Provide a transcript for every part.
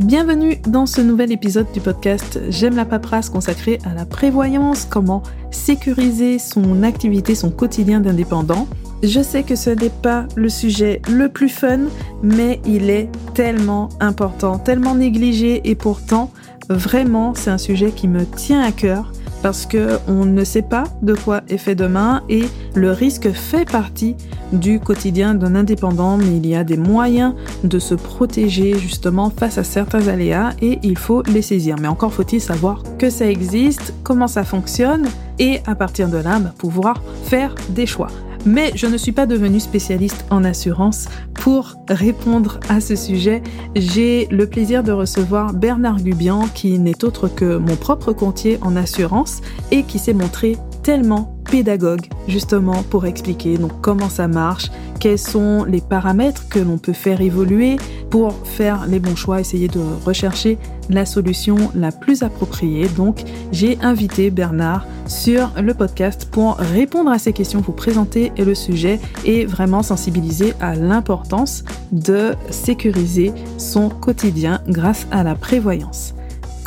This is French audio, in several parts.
Bienvenue dans ce nouvel épisode du podcast J'aime la paperasse consacré à la prévoyance, comment sécuriser son activité, son quotidien d'indépendant. Je sais que ce n'est pas le sujet le plus fun, mais il est tellement important, tellement négligé et pourtant, vraiment, c'est un sujet qui me tient à cœur parce que on ne sait pas de quoi est fait demain et le risque fait partie du quotidien d'un indépendant, mais il y a des moyens de se protéger justement face à certains aléas et il faut les saisir. Mais encore faut-il savoir que ça existe, comment ça fonctionne et à partir de là, bah, pouvoir faire des choix. Mais je ne suis pas devenue spécialiste en assurance. Pour répondre à ce sujet, j'ai le plaisir de recevoir Bernard Gubian, qui n'est autre que mon propre comptier en assurance et qui s'est montré tellement pédagogue justement pour expliquer donc comment ça marche, quels sont les paramètres que l'on peut faire évoluer pour faire les bons choix, essayer de rechercher la solution la plus appropriée. Donc, j'ai invité Bernard sur le podcast pour répondre à ces questions, vous présenter le sujet et vraiment sensibiliser à l'importance de sécuriser son quotidien grâce à la prévoyance.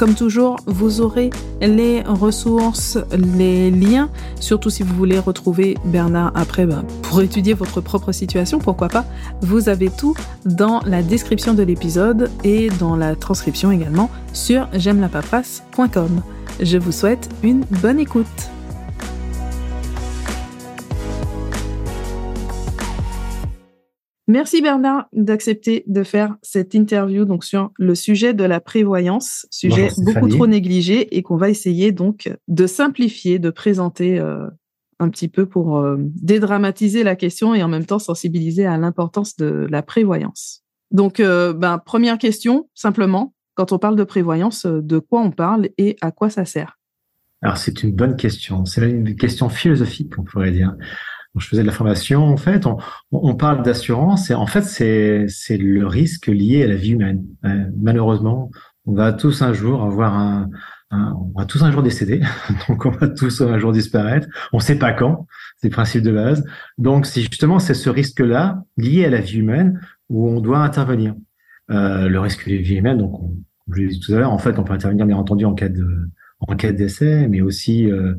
Comme toujours, vous aurez les ressources, les liens, surtout si vous voulez retrouver Bernard après ben, pour étudier votre propre situation, pourquoi pas. Vous avez tout dans la description de l'épisode et dans la transcription également sur j'aime la Je vous souhaite une bonne écoute. Merci Bernard d'accepter de faire cette interview donc sur le sujet de la prévoyance, sujet beaucoup trop négligé et qu'on va essayer donc de simplifier, de présenter euh, un petit peu pour euh, dédramatiser la question et en même temps sensibiliser à l'importance de la prévoyance. Donc, euh, ben, première question, simplement, quand on parle de prévoyance, de quoi on parle et à quoi ça sert? Alors, c'est une bonne question. C'est une question philosophique, on pourrait dire je faisais de la formation, en fait, on, on parle d'assurance et en fait, c'est, le risque lié à la vie humaine. Euh, malheureusement, on va tous un jour avoir un, on va tous un jour décéder, donc on va tous un jour disparaître. On ne sait pas quand, c'est le principe de base. Donc, c'est justement c'est ce risque-là lié à la vie humaine où on doit intervenir. Euh, le risque de vie humaine, donc, comme je l'ai dit tout à l'heure, en fait, on peut intervenir bien entendu en cas de en cas de décès, mais aussi euh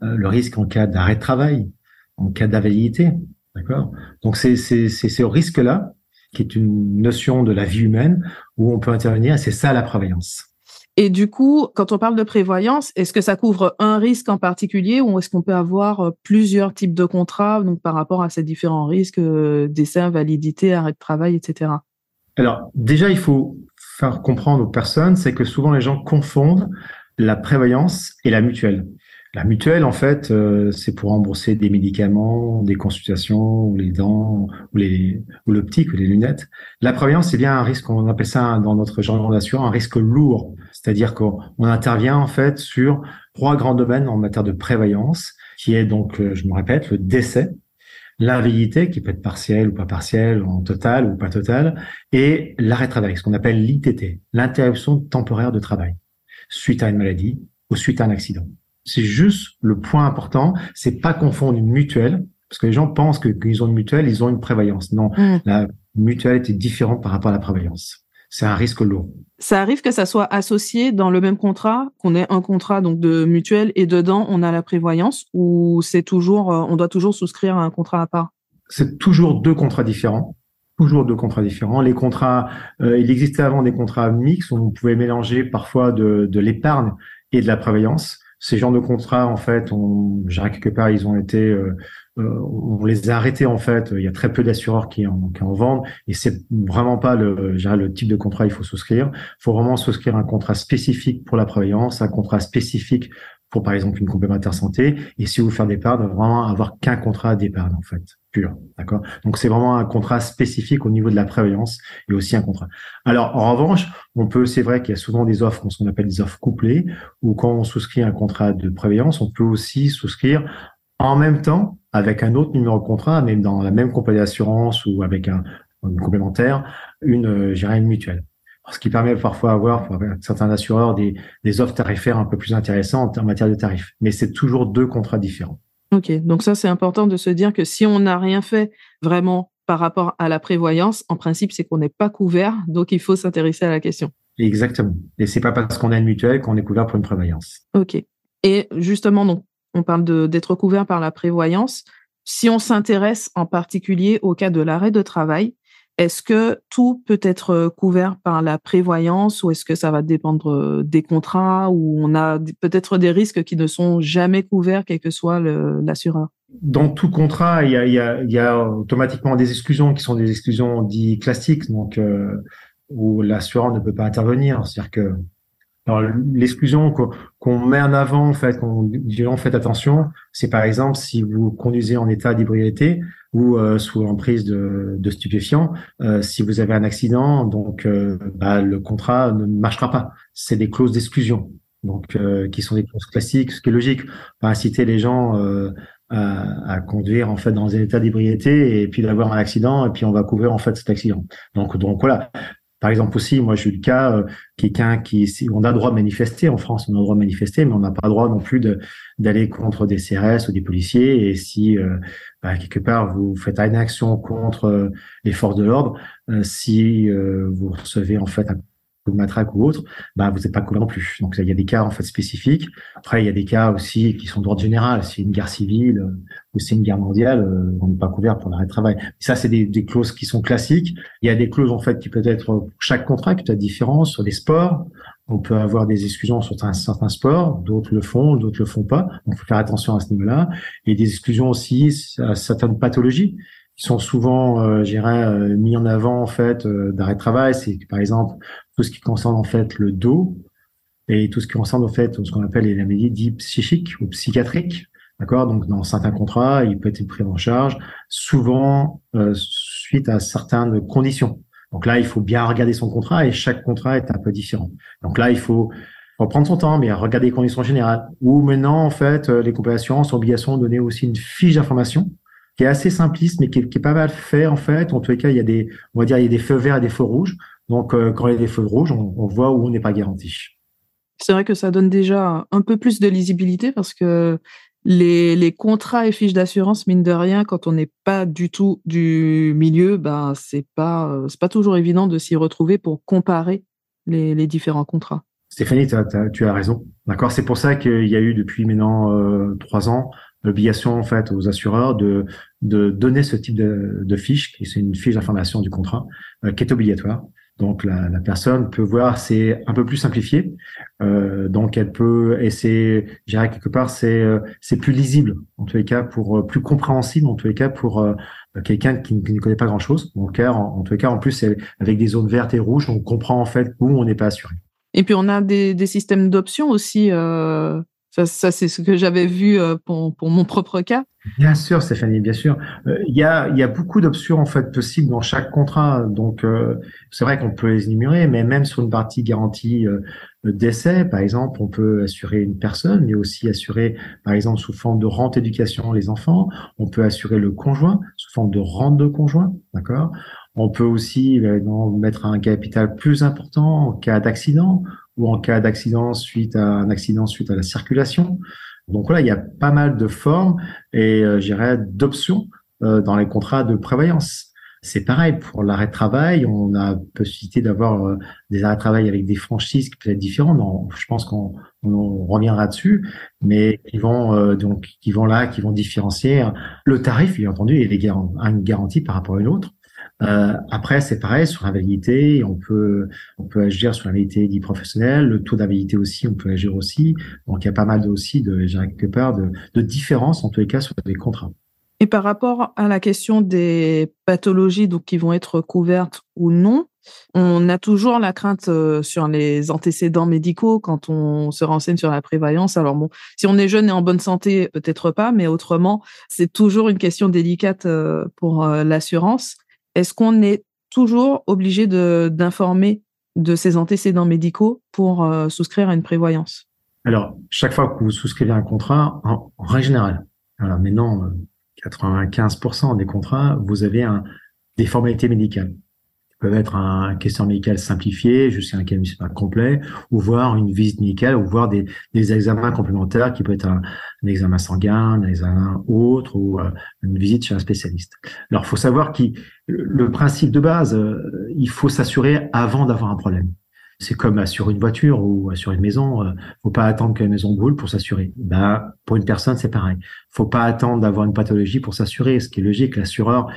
le risque en cas d'arrêt de travail, en cas d'invalidité. D'accord? Donc c'est ce risque-là qui est une notion de la vie humaine où on peut intervenir, et c'est ça la prévoyance. Et du coup, quand on parle de prévoyance, est-ce que ça couvre un risque en particulier ou est-ce qu'on peut avoir euh, plusieurs types de contrats donc par rapport à ces différents risques, euh, décès, invalidité, arrêt de travail, etc. Alors déjà, il faut faire comprendre aux personnes, c'est que souvent les gens confondent la prévoyance et la mutuelle. La mutuelle, en fait, euh, c'est pour rembourser des médicaments, des consultations, ou les dents, ou l'optique, ou les lunettes. La prévoyance, c'est bien un risque, on appelle ça dans notre genre d'assurance un risque lourd. C'est-à-dire qu'on intervient en fait sur trois grands domaines en matière de prévoyance, qui est donc, euh, je me répète, le décès, l'invalidité, qui peut être partielle ou pas partielle, en total ou pas total, et l'arrêt de travail, ce qu'on appelle l'ITT, l'interruption temporaire de travail, suite à une maladie ou suite à un accident. C'est juste le point important, c'est pas confondre une mutuelle, parce que les gens pensent que qu'ils ont une mutuelle, ils ont une prévoyance. Non, mm. la mutuelle est différente par rapport à la prévoyance. C'est un risque lourd. Ça arrive que ça soit associé dans le même contrat, qu'on ait un contrat donc de mutuelle et dedans on a la prévoyance, ou c'est toujours, euh, on doit toujours souscrire à un contrat à part? C'est toujours deux contrats différents toujours deux contrats différents. Les contrats, euh, il existait avant des contrats mixtes où on pouvait mélanger parfois de, de l'épargne et de la prévoyance ces genres de contrats, en fait, on, quelque part, ils ont été, euh, euh, on les a arrêtés en fait. Il y a très peu d'assureurs qui en, qui en vendent et c'est vraiment pas le, le type de contrat il faut souscrire. Il faut vraiment souscrire un contrat spécifique pour la prévoyance, un contrat spécifique pour par exemple une complémentaire santé. Et si vous faites d'épargne, vraiment avoir qu'un contrat d'épargne en fait d'accord? Donc c'est vraiment un contrat spécifique au niveau de la prévoyance et aussi un contrat. Alors en revanche, on peut, c'est vrai qu'il y a souvent des offres, ce qu'on appelle des offres couplées, ou quand on souscrit un contrat de prévoyance, on peut aussi souscrire en même temps avec un autre numéro de contrat, même dans la même compagnie d'assurance ou avec un, complémentaire, une, euh, une mutuelle ce qui permet parfois d'avoir pour certains assureurs des offres tarifaires un peu plus intéressantes en matière de tarifs. Mais c'est toujours deux contrats différents. Ok, donc ça c'est important de se dire que si on n'a rien fait vraiment par rapport à la prévoyance, en principe c'est qu'on n'est pas couvert, donc il faut s'intéresser à la question. Exactement. Et c'est pas parce qu'on a une mutuelle qu'on est couvert pour une prévoyance. Ok. Et justement, donc, on parle d'être couvert par la prévoyance. Si on s'intéresse en particulier au cas de l'arrêt de travail, est-ce que tout peut être couvert par la prévoyance ou est-ce que ça va dépendre des contrats ou on a peut-être des risques qui ne sont jamais couverts, quel que soit l'assureur? Dans tout contrat, il y, a, automatiquement des exclusions qui sont des exclusions dites classiques, donc où l'assureur ne peut pas intervenir. C'est-à-dire que l'exclusion qu'on met en avant, en fait, qu'on dit en fait attention, c'est par exemple si vous conduisez en état d'ébriété ou euh, sous l'emprise de, stupéfiants, euh, si vous avez un accident, donc euh, bah, le contrat ne marchera pas. C'est des clauses d'exclusion, donc qui sont des clauses classiques, ce qui est logique, pas inciter les gens à, conduire en fait dans un état d'ébriété et puis d'avoir un accident et puis on va couvrir en fait cet accident. Donc voilà, par exemple aussi, moi j'ai eu le cas, euh, quelqu'un qui, on a droit de manifester en France, on a droit de manifester, mais on n'a pas droit non plus d'aller contre des CRS ou des policiers. Et si euh, bah, quelque part vous faites une action contre euh, les forces de l'ordre, si vous recevez en fait ou matraque ou autre, bah vous n'êtes pas couvert non plus. Donc il y a des cas en fait spécifiques. Après il y a des cas aussi qui sont d'ordre général. Si une guerre civile euh, ou c'est une guerre mondiale, euh, on n'est pas couvert pour l'arrêt de travail. Ça c'est des, des, clauses qui sont classiques. Il y a des clauses en fait qui peuvent être pour chaque contrat qui peut être différent sur les sports. On peut avoir des exclusions sur un certain sport, d'autres le font, d'autres le font pas. Donc, faut faire attention à ce niveau-là. Et des exclusions aussi à certaines pathologies qui sont souvent, euh, euh, mis en avant en fait euh, d'arrêt de travail. C'est par exemple tout ce qui concerne en fait le dos et tout ce qui concerne en fait ce qu'on appelle les maladies psychiques ou psychiatriques. D'accord? Donc dans certains contrats, il peut être pris en charge, souvent euh, suite à certaines conditions. Donc là, il faut bien regarder son contrat et chaque contrat est un peu différent. Donc là, il faut, prendre son temps, mais regarder les conditions générales. Ou maintenant, en fait, les compagnies d'assurance ont obligation de donner aussi une fiche d'information qui est assez simpliste, mais qui est, qui est, pas mal fait en fait. En tous les cas, il y a des, on va dire, il y a des feux verts et des feux rouges. Donc, euh, quand il y a des feux rouges, on, on voit où on n'est pas garanti. C'est vrai que ça donne déjà un peu plus de lisibilité parce que les, les contrats et fiches d'assurance, mine de rien, quand on n'est pas du tout du milieu, ben c'est pas euh, c'est pas toujours évident de s'y retrouver pour comparer les, les différents contrats. Stéphanie, tu as raison. D'accord, c'est pour ça qu'il y a eu depuis maintenant euh, trois ans l'obligation en fait aux assureurs de, de donner ce type de, de fiche, qui c'est une fiche d'information du contrat, euh, qui est obligatoire. Donc la, la, personne peut voir, c'est un peu plus simplifié. Euh, donc elle peut, et c'est, je dirais quelque part, c'est euh, c'est plus lisible en tous les cas, pour euh, plus compréhensible en tous les cas pour quelqu'un qui, ne connaît pas grand chose. Donc en, en tous les cas, en plus avec des zones vertes et rouges, on comprend en fait où on n'est pas assuré. Et puis on a des, des systèmes d'options aussi. Euh ça, c'est ce que j'avais vu euh, pour, pour, mon propre cas. Bien sûr, Stéphanie, bien sûr. Euh, il y, a, y a beaucoup d'options en fait possibles dans chaque contrat. Donc, euh, c'est vrai qu'on peut les énumérer, mais même sur une partie garantie d'essai, par exemple, on peut assurer une personne, mais aussi assurer, par exemple, sous forme de rente éducation les enfants. On peut assurer le conjoint sous forme de rente de conjoint, d'accord? On peut aussi mettre un capital plus important en cas d'accident ou en cas d'accident suite à un accident suite à la circulation. Donc voilà, il y a pas mal de formes et euh, j'irais d'options euh, dans les contrats de prévoyance. C'est pareil pour l'arrêt de travail. On a possibilité d'avoir euh, des arrêts de travail avec des franchises qui peuvent être différentes. Je pense qu'on on reviendra dessus, mais qui vont euh, donc qui vont là, qui vont différencier le tarif, bien entendu, et les une garantie par rapport à une autre. Euh, après, c'est pareil sur l'invalidité, on peut on peut agir sur l'invalidité dit professionnelle, le taux d'invalidité aussi, on peut agir aussi. Donc il y a pas mal de, aussi de quelque part de, de différences en tous les cas sur les contrats. Et par rapport à la question des pathologies donc qui vont être couvertes ou non, on a toujours la crainte euh, sur les antécédents médicaux quand on se renseigne sur la prévoyance. Alors bon, si on est jeune et en bonne santé, peut-être pas, mais autrement, c'est toujours une question délicate euh, pour l'assurance est-ce qu'on est toujours obligé d'informer de, ses antécédents médicaux pour euh, souscrire à une prévoyance? Alors, chaque fois que vous souscrivez un contrat, en, règle générale, maintenant, 95% des contrats, vous avez des formalités médicales peuvent être un question médical simplifié jusqu'à un médical complet, ou voir une visite médicale, ou voir des, examens complémentaires qui peut être un, examen sanguin, un examen autre, ou euh, une visite chez un spécialiste. Alors, faut savoir que le principe de base, euh, il faut s'assurer avant d'avoir un problème. C'est comme sur une voiture ou sur une maison. Euh, faut pas attendre que la maison brûle pour s'assurer. Ben, pour une personne, c'est pareil. Faut pas attendre d'avoir une pathologie pour s'assurer. Ce qui est logique, l'assureur,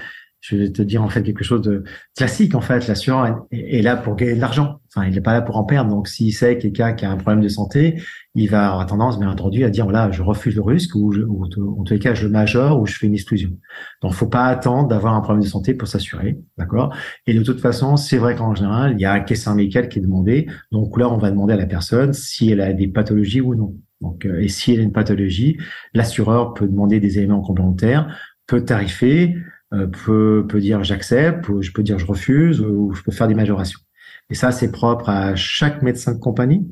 je vais te dire en fait quelque chose de classique en fait. L'assureur est là pour gagner de l'argent. Enfin, il n'est pas là pour en perdre. Donc, s'il sait quelqu'un qui a un problème de santé, il va avoir tendance, bien entendu, à dire voilà, je refuse le risque ou, en tous les cas, je le majore ou je fais une exclusion. Donc, faut pas attendre d'avoir un problème de santé pour s'assurer, d'accord? Et de toute façon, c'est vrai qu'en général, il y a un questionnaire médical qui est demandé. Donc là, on va demander à la personne si elle a des pathologies ou non. Donc, euh, et si elle a une pathologie, l'assureur peut demander des éléments complémentaires, peut tarifer, peut, peut dire j'accepte, ou je peux dire je refuse, ou je peux faire des majorations. Et ça, c'est propre à chaque médecin de compagnie.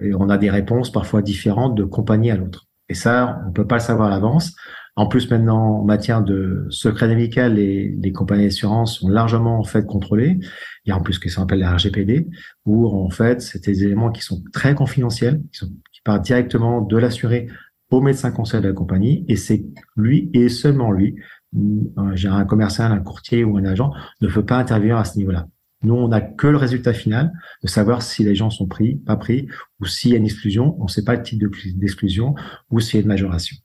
Et on a des réponses parfois différentes de compagnie à l'autre. Et ça, on peut pas le savoir à l'avance. En plus, maintenant, en matière de secret médical, les, les compagnies d'assurance sont largement en fait contrôlées. Il y a en plus ce qu'on appelle la RGPD, où en fait, c'est des éléments qui sont très confidentiels, qui, sont, qui partent directement de l'assuré au médecin conseil de la compagnie, et c'est lui et seulement lui j'ai un commercial, un courtier ou un agent, ne peut pas intervenir à ce niveau-là. Nous, on n'a que le résultat final de savoir si les gens sont pris, pas pris, ou s'il y a une exclusion, on ne sait pas le type d'exclusion, ou s'il y a une majoration.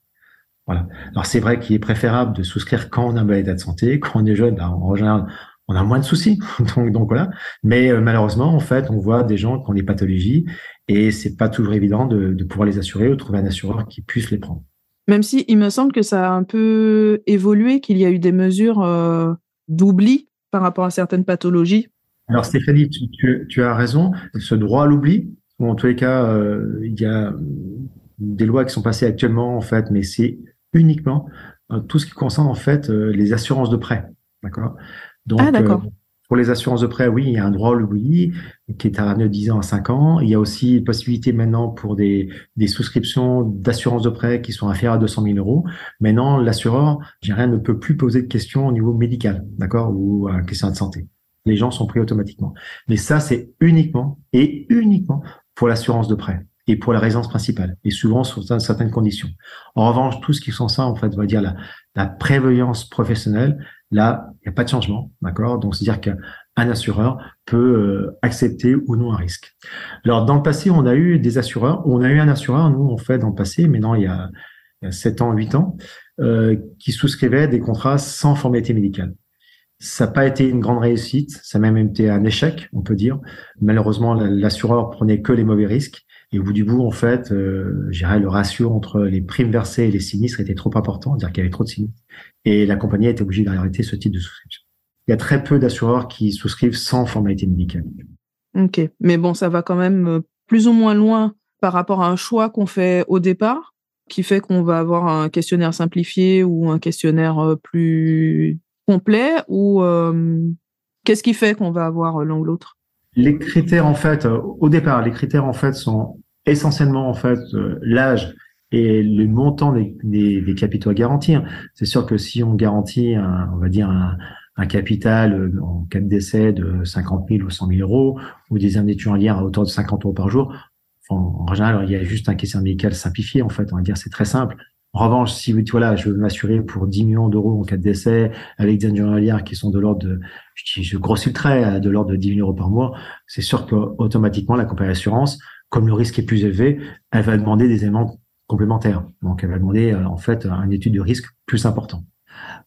Voilà. Alors c'est vrai qu'il est préférable de souscrire quand on a un bon état de santé, quand on est jeune, ben, en général, on a moins de soucis. donc, donc voilà. Mais euh, malheureusement, en fait, on voit des gens qui ont des pathologies et c'est pas toujours évident de, de pouvoir les assurer ou trouver un assureur qui puisse les prendre. Même si il me semble que ça a un peu évolué, qu'il y a eu des mesures euh, d'oubli par rapport à certaines pathologies. Alors Stéphanie, tu, as raison. Ce droit à l'oubli, en tous les cas, euh, il y a des lois qui sont passées actuellement en fait, mais c'est uniquement euh, tout ce qui concerne en fait les assurances de prêt. D'accord? Donc, ah, d'accord. Pour les assurances de prêt, oui, il y a un droit l'oubli qui est à de 10 ans à 5 ans. Il y a aussi une possibilité maintenant pour des, des souscriptions d'assurance de prêt qui sont inférieures à 200 000 euros. Maintenant, l'assureur, rien ne peut plus poser de questions au niveau médical, d'accord, ou à question de santé. Les gens sont pris automatiquement. Mais ça, c'est uniquement et uniquement pour l'assurance de prêt et pour la résidence principale, et souvent sous certaines conditions. En revanche, tout ce qui sont ça, en fait, on va dire la, la prévoyance professionnelle, Là, il n'y a pas de changement, d'accord? Donc, c'est-à-dire qu'un assureur peut euh, accepter ou non un risque. Alors, dans le passé, on a eu des assureurs, on a eu un assureur, nous, on fait dans le passé, mais non, il y a, il 7 ans, 8 ans, euh, qui souscrivait des contrats sans formalité médicale. Ça n'a pas été une grande réussite, ça a même été un échec, on peut dire. Malheureusement, l'assureur prenait que les mauvais risques et au bout du bout, en fait, euh, le ratio entre les primes versées et les sinistres était trop important, c'est-à-dire qu'il y avait trop de sinistres. Et la compagnie a été obligée d'arrêter ce type de souscription. Il y a très peu d'assureurs qui souscrivent sans formalité médicale. Ok, mais bon, ça va quand même euh, plus ou moins loin par rapport à un choix qu'on fait au départ, qui fait qu'on va avoir un questionnaire simplifié ou un questionnaire euh, plus complet, ou euh, qu'est-ce qui fait qu'on va avoir l'un ou l'autre? Les critères, en fait, au départ, les critères, en fait, sont essentiellement, en fait, l'âge et le montant des, des, capitaux à garantir. C'est sûr que si on garantit, un, on va dire, un, un, capital euh, en cas de décès de 50 000 ou 100 000 euros, ou des indemnités lien à hauteur de 50 euros par jour, en, en général, il y a juste un questionnaire médical simplifié, en fait. On va dire, c'est très simple. En revanche, si voilà, je veux m'assurer pour 10 millions d'euros en cas de décès, avec des indemnités qui sont de l'ordre de, je, je grossis le trait, de l'ordre de 10 000 euros par mois, c'est sûr qu'automatiquement, la compagnie d'assurance, comme le risque est plus élevé, elle va demander des éléments complémentaires. Donc, elle va demander, euh, en fait, une étude de risque plus important.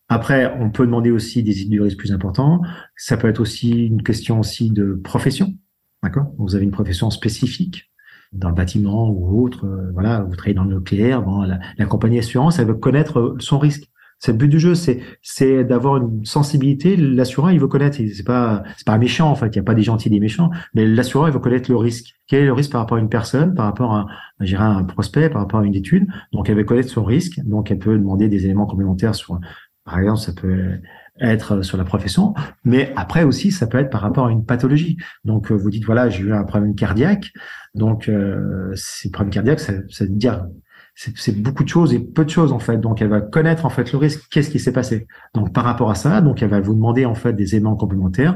Après, on peut demander aussi des études de risque plus importantes. Ça peut être aussi une question aussi de profession. D'accord? Vous avez une profession spécifique dans le bâtiment ou autre, euh, voilà, vous travaillez dans le nucléaire, bon, la, compagnie assurance, elle veut connaître euh, son risque. C'est le but du jeu, c'est c'est d'avoir une sensibilité. L'assureur, il veut connaître. C'est pas c'est pas méchant en fait. Il y a pas des gentils, des méchants. Mais l'assureur, il veut connaître le risque. Quel est le risque par rapport à une personne, par rapport à, à un prospect, par rapport à une étude? Donc, elle veut connaître son risque. Donc, elle peut demander des éléments complémentaires sur, par exemple, ça peut être sur la profession, mais après aussi, ça peut être par rapport à une pathologie. Donc, vous dites, voilà, j'ai eu un problème cardiaque. Donc, euh, ces problèmes cardiaques, ça, ça veut dire c'est beaucoup de choses et peu de choses en fait. Donc elle va connaître en fait le risque, qu'est-ce qui s'est passé? Donc par rapport à ça, donc elle va vous demander en fait des éléments complémentaires,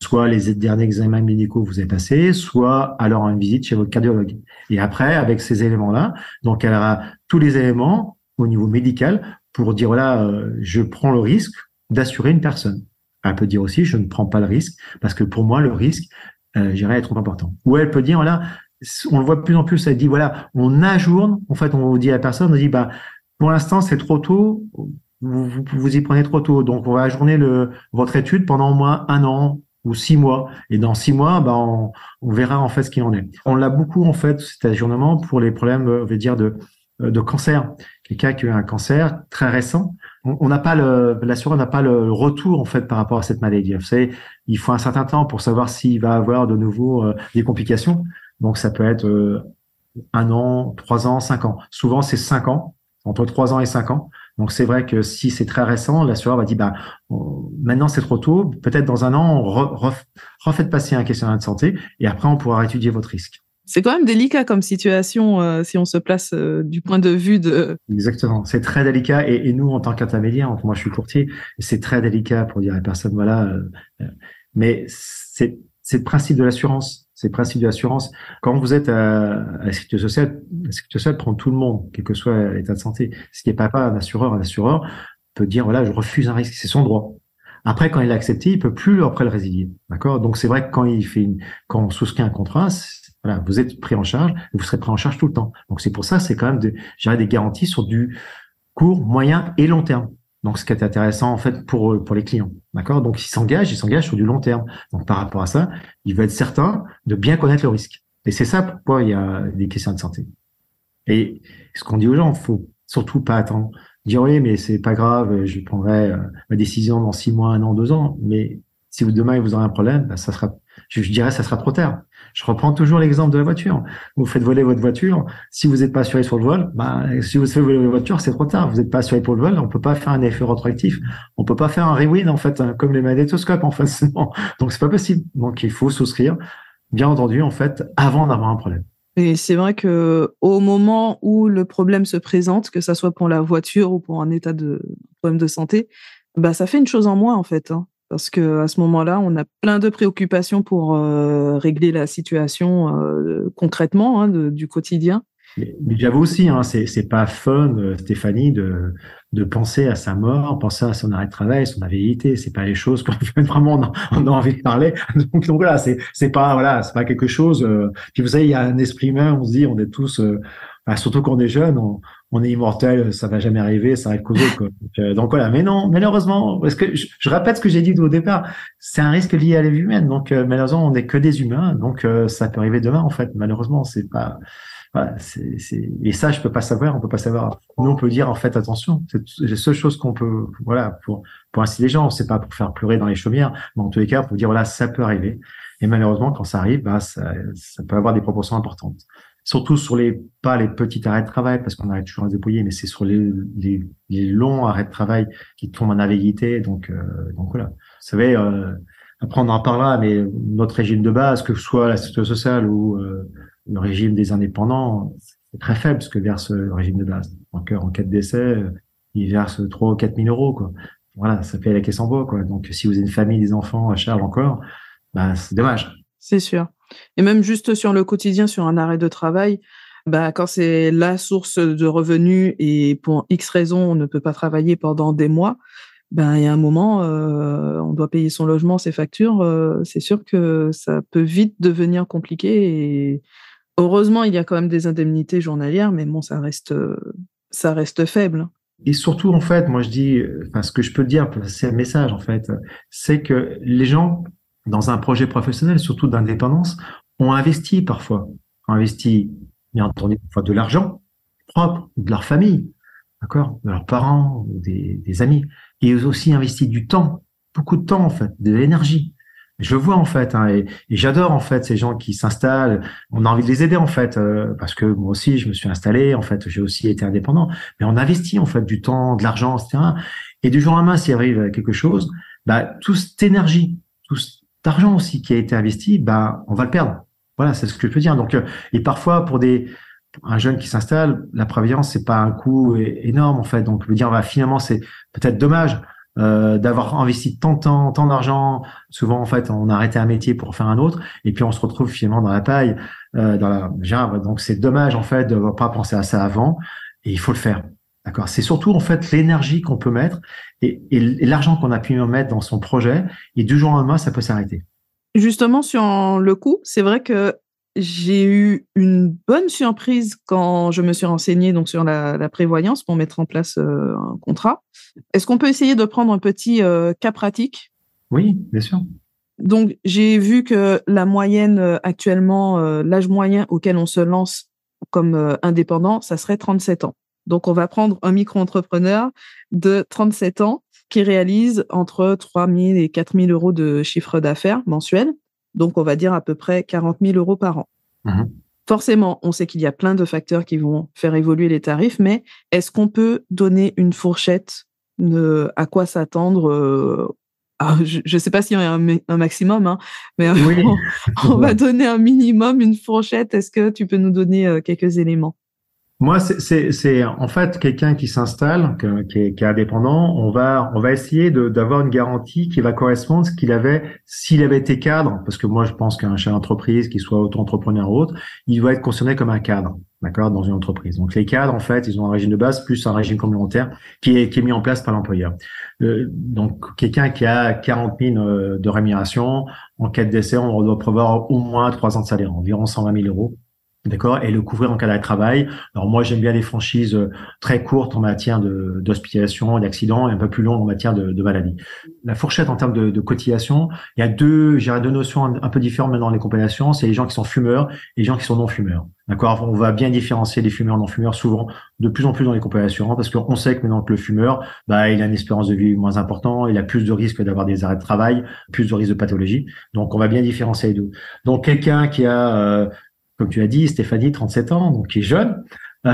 soit les derniers examens médicaux que vous avez passés, soit alors une visite chez votre cardiologue. Et après, avec ces éléments-là, donc elle aura tous les éléments au niveau médical pour dire voilà, euh, je prends le risque d'assurer une personne. Elle peut dire aussi je ne prends pas le risque parce que pour moi le risque euh, j'irais être trop important. Ou elle peut dire, voilà, on le voit de plus en plus, elle dit, voilà, on ajourne, en fait, on dit à la personne, on dit, bah, pour l'instant, c'est trop tôt, vous, vous, y prenez trop tôt, donc on va ajourner le, votre étude pendant au moins un an ou six mois. Et dans six mois, bah, on, verra en fait ce qu'il en est. On l'a beaucoup en fait cet ajournement pour les problèmes, on va dire de de cancer. Quelqu'un qui a un cancer très récent, on n'a pas le l'assureur n'a pas le retour en fait par rapport à cette maladie. Vous savez, il faut un certain temps pour savoir s'il va avoir de nouveau euh, des complications. Donc ça peut être euh, un an, trois ans, cinq ans. Souvent c'est cinq ans, entre trois ans et cinq ans. Donc c'est vrai que si c'est très récent, l'assureur va dire bah maintenant c'est trop tôt, peut-être dans un an on refait passer un questionnaire de santé et après on pourra étudier votre risque. C'est quand même délicat comme situation euh, si on se place euh, du point de vue de. Exactement, c'est très délicat et, et nous en tant qu'intermédiaire, moi je suis courtier, c'est très délicat pour dire à personne voilà, euh, mais c'est c'est le principe de l'assurance. C'est le principe de l'assurance. Quand vous êtes à, à la sécurité sociale, la sécurité sociale prend tout le monde, quel que soit l'état de santé. Ce qui n'est pas, un assureur, un assureur peut dire voilà, je refuse un risque, c'est son droit. Après, quand il l'a accepté, il peut plus après le résilier. D'accord? Donc c'est vrai que quand il fait une, quand on souscrit un contrat, voilà, vous êtes pris en charge vous serez pris en charge tout le temps. Donc c'est pour ça, c'est quand même de, des garanties sur du court, moyen et long terme. Donc ce qui est intéressant en fait pour pour les clients, d'accord? Donc ils s'engagent, ils s'engagent sur du long terme. Donc par rapport à ça, il veut être certain de bien connaître le risque. Et c'est ça pourquoi il y a des questions de santé. Et ce qu'on dit aux gens, faut surtout pas attendre. Dire oui, mais c'est pas grave, je prendrai euh, ma décision dans six mois, un an, deux ans. Mais si vous demain vous aurez un problème, bah, ça sera, je, je dirais, ça sera trop tard. Je reprends toujours l'exemple de la voiture. Vous faites voler votre voiture. Si vous n'êtes pas assuré sur le vol, bah, si vous faites voler votre voiture, c'est trop tard. Vous n'êtes pas assuré pour le vol. On peut pas faire un effet rétroactif. On peut pas faire un rewind, en fait, hein, comme les magnétoscopes, en fait. Donc, c'est pas possible. Donc, il faut souscrire, bien entendu, en fait, avant d'avoir un problème. Et c'est vrai que au moment où le problème se présente, que ça soit pour la voiture ou pour un état de problème de santé, bah, ça fait une chose en moins, en fait. Hein parce que à ce moment-là, on a plein de préoccupations pour euh, régler la situation euh, concrètement hein, du quotidien. Mais, j'avoue aussi, hein, c'est pas fun, euh, Stéphanie, de, penser à sa mort, penser à son arrêt de travail, son invalidité. C'est pas les choses qu'on vraiment on a, envie de parler. Donc, voilà, c'est pas voilà, c'est pas quelque chose. Euh, puis vous savez, il y a un esprit humain. On se dit, on est tous, surtout quand on est jeune, on, on est immortel, ça va jamais arriver, ça va être causé. Quoi. Donc, euh, donc, voilà, mais non, malheureusement, parce que je, je répète ce que j'ai dit au départ, c'est un risque lié à la vie humaine. Donc euh, malheureusement, on n'est que des humains, donc euh, ça peut arriver demain en fait. Malheureusement, c'est pas. Voilà. Et ça, je peux pas savoir, on peut pas savoir. Nous, on peut dire en fait attention. C'est la seule chose qu'on peut, voilà, pour pour ainsi les gens, c'est pas pour faire pleurer dans les chaumières, mais en tous les cas, pour dire voilà, ça peut arriver. Et malheureusement, quand ça arrive, bah, ça, ça peut avoir des proportions importantes surtout sur les pas les petits arrêts de travail parce qu'on arrête toujours à dépouiller, mais c'est sur les, les, les, longs arrêts de travail qui tombent en invalidité. Donc, euh, donc voilà. Vous savez, euh, après on en parlera, mais notre régime de base, que ce soit la sécurité sociale ou euh, le régime des indépendants, c'est très faible ce que verse le régime de base. Donc en cas de décès, il verse 3 ou 4 000 euros. Quoi. Voilà, ça fait la caisse en bois. Quoi. Donc si vous avez une famille, des enfants à charge encore, bah, c'est dommage. C'est sûr. Et même juste sur le quotidien, sur un arrêt de travail, bah, quand c'est la source de revenus et pour X raisons, on ne peut pas travailler pendant des mois, ben, il y a un moment, euh, on doit payer son logement, ses factures. Euh, c'est sûr que ça peut vite devenir compliqué. Et heureusement, il y a quand même des indemnités journalières, mais bon, ça reste, ça reste faible. Et surtout, en fait, moi je dis, enfin, ce que je peux dire, c'est un message, en fait, c'est que les gens dans un projet professionnel, surtout d'indépendance, ont investi parfois, ont investi bien entendu parfois de l'argent propre, de leur famille, d'accord, de leurs parents, des, des amis, et aussi investi du temps, beaucoup de temps en fait, de l'énergie. Je vois en fait, hein, et, j'adore en fait ces gens qui s'installent. On a envie de les aider en fait, euh, parce que moi aussi je me suis installé, en fait, j'ai aussi été indépendant, mais on investit en fait du temps, de l'argent, etc. Et du jour au lendemain, s'il arrive quelque chose, bah toute cette énergie, tout, d'argent aussi qui a été investi, bah, on va le perdre. Voilà, c'est ce que je peux dire. Donc, euh, et parfois pour des un jeune qui s'installe, la prévoyance c'est pas un coût énorme en fait. Donc, je veux dire, bah, finalement, c'est peut-être dommage euh, d'avoir investi tant de temps, tant d'argent. Souvent, en fait, on a arrêté un métier pour faire un autre, et puis on se retrouve finalement dans la paille, euh, dans la genre, Donc, c'est dommage en fait de ne pas penser à ça avant, et il faut le faire. D'accord. C'est surtout en fait l'énergie qu'on peut mettre et, l'argent qu'on a pu mettre dans son projet. Et du jour au lendemain, ça peut s'arrêter. Justement, sur le coup, c'est vrai que j'ai eu une bonne surprise quand je me suis renseignée donc sur la, prévoyance pour mettre en place euh, un contrat. Est-ce qu'on peut essayer de prendre un petit euh, cas pratique? Oui, bien sûr. Donc, j'ai vu que la moyenne euh, actuellement, l'âge moyen auquel on se lance comme indépendant, ça serait 37 ans. Donc, on va prendre un micro-entrepreneur de 37 ans qui réalise entre 3 000 et 4 000 euros de chiffre d'affaires mensuel. Donc, on va dire à peu près 40 000 euros par an. Mhm. Forcément, on sait qu'il y a plein de facteurs qui vont faire évoluer les tarifs, mais est-ce qu'on peut donner une fourchette de à quoi s'attendre euh, ah, Je ne sais pas s'il y a un, maximum, hein, mais on, va donner un minimum, une fourchette. Est-ce que tu peux nous donner euh, quelques éléments? Moi, c'est en fait quelqu'un qui s'installe, qui, est, qui est indépendant. On va, essayer d'avoir une garantie qui va correspondre à ce qu'il avait s'il avait été cadre. Parce que moi, je pense qu'un chef d'entreprise, qu'il soit auto-entrepreneur ou autre, il doit être considéré comme un cadre, d'accord, dans une entreprise. Donc les cadres, en fait, ils ont un régime de base plus un régime complémentaire qui est, qui est mis en place par l'employeur. Euh, donc quelqu'un qui a 40 000 euh, de rémunération, en cas de décès, on doit prévoir au moins trois ans de salaire, environ 120 000 euros D'accord? Et le couvrir en cas de travail. Alors moi, j'aime bien les franchises euh, très courtes en matière d'hospitalisation, d'accident et un peu plus longues en matière de, de maladie. La fourchette en termes de, de cotisation, il y a deux, j'ai deux notions un, peu différentes maintenant dans les compagnies d'assurance. C'est les gens qui sont fumeurs et les gens qui sont non-fumeurs. D'accord? On va bien différencier les fumeurs non-fumeurs souvent de plus en plus dans les compagnies d'assurance parce qu'on sait que maintenant que le fumeur, bah, il a une espérance de vie moins importante, il a plus de risques d'avoir des arrêts de travail, plus de risques de pathologie. Donc, on va bien différencier les deux. Donc, quelqu'un qui a euh, comme tu as dit, Stéphanie, 37 ans, donc qui est jeune,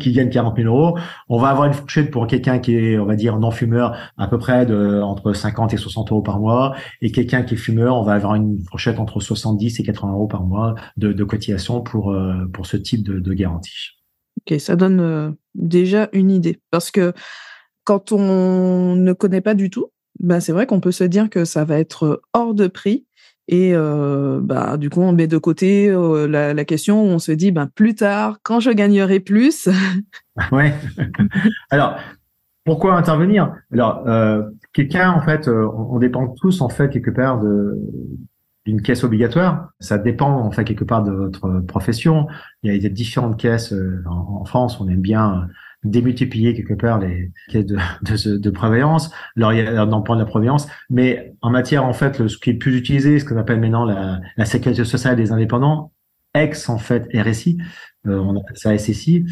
qui gagne 40 000 euros. On va avoir une fourchette pour quelqu'un qui est, on va dire, non-fumeur, à peu près entre 50 et 60 euros par mois. Et quelqu'un qui est fumeur, on va avoir une fourchette entre 70 et 80 euros par mois de, cotisation pour, euh, pour ce type de, garantie. Ok, ça donne euh, déjà une idée. Parce que quand on ne connaît pas du tout, ben c'est vrai qu'on peut se dire que ça va être hors de prix et euh, bah, du coup, on met de côté euh, la, la, question où on se dit, ben, plus tard, quand je gagnerai plus. ouais. Alors, pourquoi intervenir? Alors, euh, quelqu'un, en fait, euh, on, dépend tous, en fait, quelque part de d'une caisse obligatoire. Ça dépend, en fait, quelque part de votre profession. Il y a, il y a différentes caisses euh, en, en, France. On aime bien démultiplier quelque part les caisses de, de, de prévoyance, alors il y a d'emprunt de la prévoyance, mais en matière en fait ce qui est plus utilisé, ce qu'on appelle maintenant la, la sécurité sociale des indépendants, ex en fait RSI, euh, on appelle ça SSI.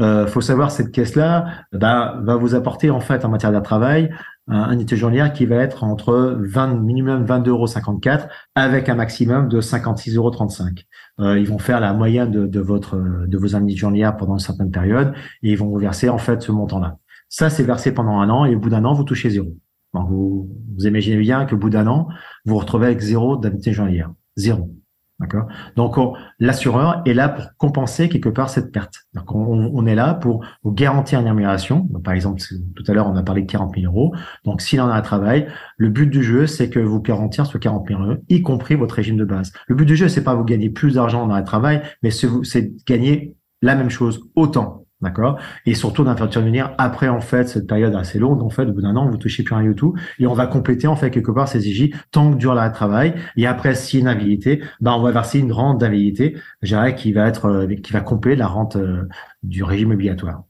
Euh, faut savoir cette caisse là bah, va vous apporter en fait en matière de travail un unité journalière qui va être entre 20 minimum 22,54 euros avec un maximum de 56,35 euros. Euh, ils vont faire la moyenne de, votre de vos unités journalières pendant une certaine période et ils vont vous verser en fait ce montant-là. Ça c'est versé pendant un an et au bout d'un an vous touchez zéro. Vous, vous imaginez bien qu'au bout d'un an vous vous retrouvez avec zéro d'indemnité journalière, zéro. D'accord? Donc, l'assureur est là pour compenser quelque part cette perte. Donc, on, est là pour vous garantir une rémunération. par exemple, tout à l'heure, on a parlé de 40 000 euros. Donc, s'il en a un travail, le but du jeu, c'est que vous garantir ce 40 000 euros, y compris votre régime de base. Le but du jeu, c'est pas vous gagner plus d'argent dans un travail, mais c'est gagner la même chose, autant. D'accord? Et surtout d'intervenir après en fait cette période assez longue en fait au bout d'un an vous touchez plus rien du tout. Et on va compléter en fait quelque part ces IJ tant que dure la travail. Et après si une invalidité ben on va verser une rente d'invalidité qui va être euh, qui va compléter la rente euh, du régime obligatoire.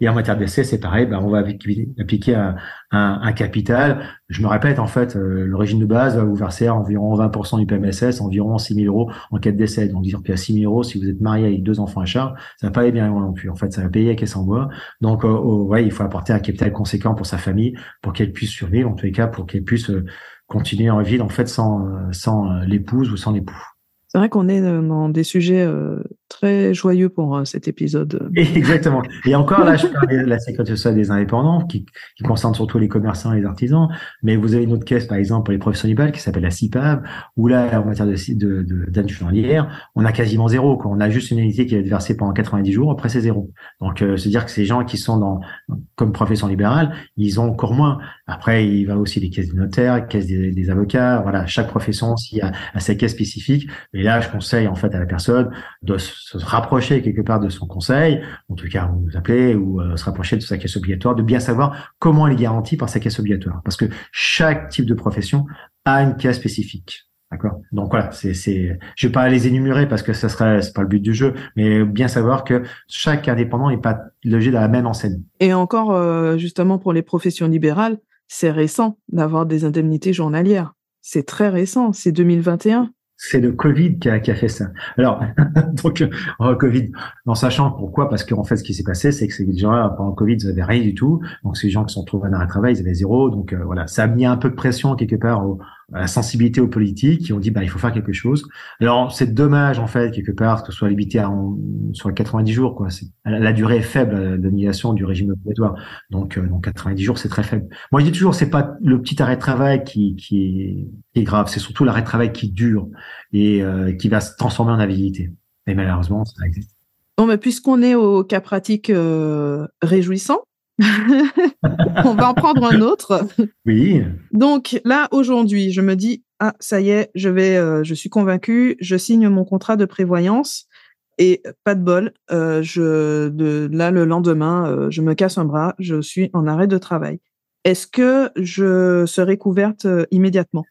Et en matière d'essai, c'est pareil, ben, on va appliquer un, un, un, capital. Je me répète, en fait, euh, le régime de base va vous verser environ 20% du PMSS, environ 6 000 euros en cas de décès. Donc, y a 6 000 euros, si vous êtes marié avec deux enfants à charge, ça va pas aller bien loin non plus. En fait, ça va payer avec et bois. Donc, euh, ouais, il faut apporter un capital conséquent pour sa famille, pour qu'elle puisse survivre, en tous les cas, pour qu'elle puisse euh, continuer en vie, en fait, sans, sans l'épouse ou sans l'époux. C'est vrai qu'on est dans des sujets très joyeux pour euh, cet épisode. Exactement. Et encore là, je parle de la sécurité sociale des indépendants, qui, qui, concerne surtout les commerçants et les artisans. Mais vous avez une autre caisse, par exemple, pour les professionnels libérales, qui s'appelle la CIPAV, où là, en matière de de, de on a quasiment zéro. Quoi. On a juste une unité qui va être versée pendant 90 jours, après c'est zéro. Donc, euh, c'est-à-dire que ces gens qui sont dans comme profession libérale, ils ont encore moins. Après, il va aussi des caisses des notaires, caisses des, des avocats. Voilà, chaque profession aussi a, a ses caisses spécifiques. Et là, je conseille en fait à la personne de se rapprocher quelque part de son conseil, en tout cas vous appelez ou euh, se rapprocher de sa caisse obligatoire, de bien savoir comment elle est garantie par sa caisse obligatoire. Parce que chaque type de profession a une caisse spécifique. D'accord? Donc voilà, c'est, c'est, je vais pas les énumérer parce que ça serait, pas le but du jeu, mais bien savoir que chaque indépendant n'est pas logé dans la même enseigne. Et encore, euh, justement, pour les professions libérales, c'est récent d'avoir des indemnités journalières. C'est très récent, c'est 2021 c'est le Covid qui a, qui a, fait ça. Alors, donc, euh, Covid, en sachant pourquoi, parce qu'en fait, ce qui s'est passé, c'est que ces gens-là, pendant le Covid, ils n'avaient rien du tout. Donc, ces gens qui sont trouvés en arrêt de travail, ils avaient zéro. Donc, euh, voilà, ça a mis un peu de pression quelque part la sensibilité aux politiques qui ont dit bah il faut faire quelque chose. Alors c'est dommage en fait quelque part que ce soit limité à sur 90 jours quoi. La durée est faible d'annulation du régime obligatoire. Donc euh, donc 90 jours c'est très faible. Moi je dis toujours c'est pas le petit arrêt de travail qui qui est, grave, c'est surtout l'arrêt de travail qui dure et euh, qui va se transformer en invalidité. Et malheureusement ça existe. Bon, mais puisqu'on est au cas pratique euh, réjouissant, on va en prendre un autre. Oui. Donc là, aujourd'hui, je me dis, ah, ça y est, je vais, euh, je suis convaincu, je signe mon contrat de prévoyance et pas de bol, euh, je, de, là, le lendemain, euh, je me casse un bras, je suis en arrêt de travail. Est-ce que je serai couverte immédiatement?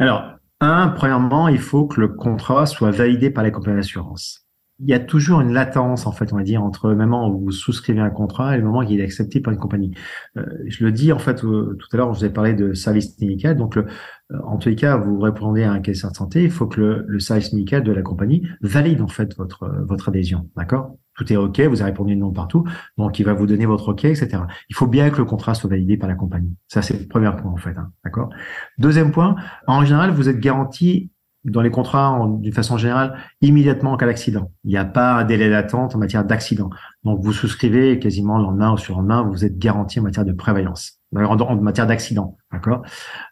Alors, un, premièrement, il faut que le contrat soit validé par les compagnies d'assurance il y a toujours une latence, en fait, on va dire, entre le moment où vous souscrivez un contrat et le moment où il est accepté par une compagnie. Euh, je le dis, en fait, tout à l'heure, je vous ai parlé de service médical. Donc, le, euh, en tous les cas, vous répondez à un questionnaire de santé, il faut que le, le, service médical de la compagnie valide, en fait, votre, votre adhésion. D'accord? Tout est OK, vous avez répondu non partout. Donc, il va vous donner votre OK, etc. Il faut bien que le contrat soit validé par la compagnie. Ça, c'est le premier point, en fait. Hein, D'accord? Deuxième point, en général, vous êtes garanti dans les contrats, d'une façon générale, immédiatement en cas d'accident. Il n'y a pas un délai d'attente en matière d'accident. Donc, vous souscrivez quasiment le lendemain ou sur le lendemain, vous êtes garanti en matière de prévoyance, en, en matière d'accident. D'accord?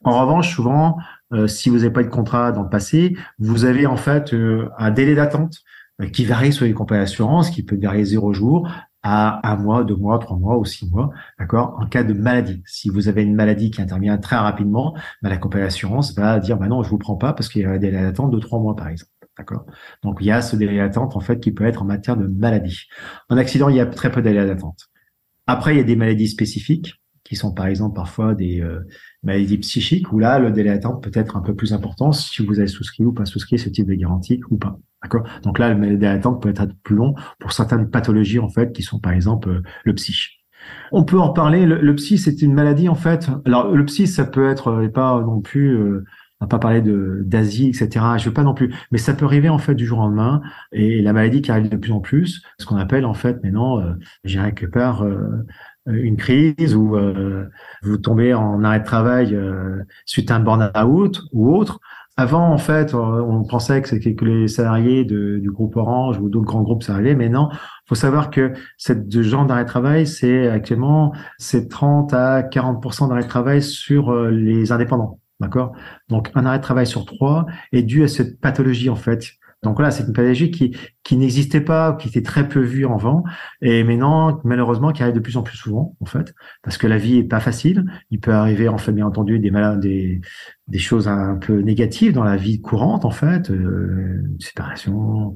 En revanche, souvent, euh, si vous n'avez pas eu de contrat dans le passé, vous avez en fait euh, un délai d'attente euh, qui varie sur les compagnies d'assurance, qui peut varier zéro jour à un mois, deux mois, trois mois ou six mois, d'accord, en cas de maladie. Si vous avez une maladie qui intervient très rapidement, bah, la compagnie d'assurance va dire, bah non, je vous prends pas parce qu'il y a un délai d'attente de trois mois, par exemple. D'accord? Donc il y a ce délai d'attente en fait qui peut être en matière de maladie. En accident, il y a très peu de délai d'attente. Après, il y a des maladies spécifiques qui sont par exemple parfois des euh, maladies psychiques où là le délai d'attente peut être un peu plus important si vous avez souscrit ou pas souscrit ce type de garantie ou pas. D'accord? Donc là, le délai d'attente peut être plus long pour certaines pathologies en fait qui sont par exemple euh, le psy. On peut en parler. Le, le psy, c'est une maladie en fait. Alors le psy, ça peut être euh, pas non plus. Euh, on va pas parler de d'Asie, etc. Je veux pas non plus, mais ça peut arriver en fait du jour au lendemain et la maladie qui arrive de plus en plus, ce qu'on appelle en fait maintenant, euh, j'ai quelque part une crise ou vous tombez en arrêt de travail suite à un burn-out ou autre. Avant, en fait, on pensait que c'était que les salariés du groupe Orange ou d'autres grands groupes salariés, mais non. faut savoir que cette genre d'arrêt de travail, c'est actuellement c'est 30 à 40% d'arrêt de travail sur euh, les indépendants. D'accord? Donc, un arrêt de travail sur trois est dû à cette pathologie, en fait, donc voilà, c'est une pathologie qui, qui n'existait pas, qui était très peu vue avant, et maintenant, malheureusement, qui arrive de plus en plus souvent, en fait, parce que la vie est pas facile. Il peut arriver, en fait, bien entendu, des malades, des, des choses un peu négatives dans la vie courante, en fait, euh, une séparation,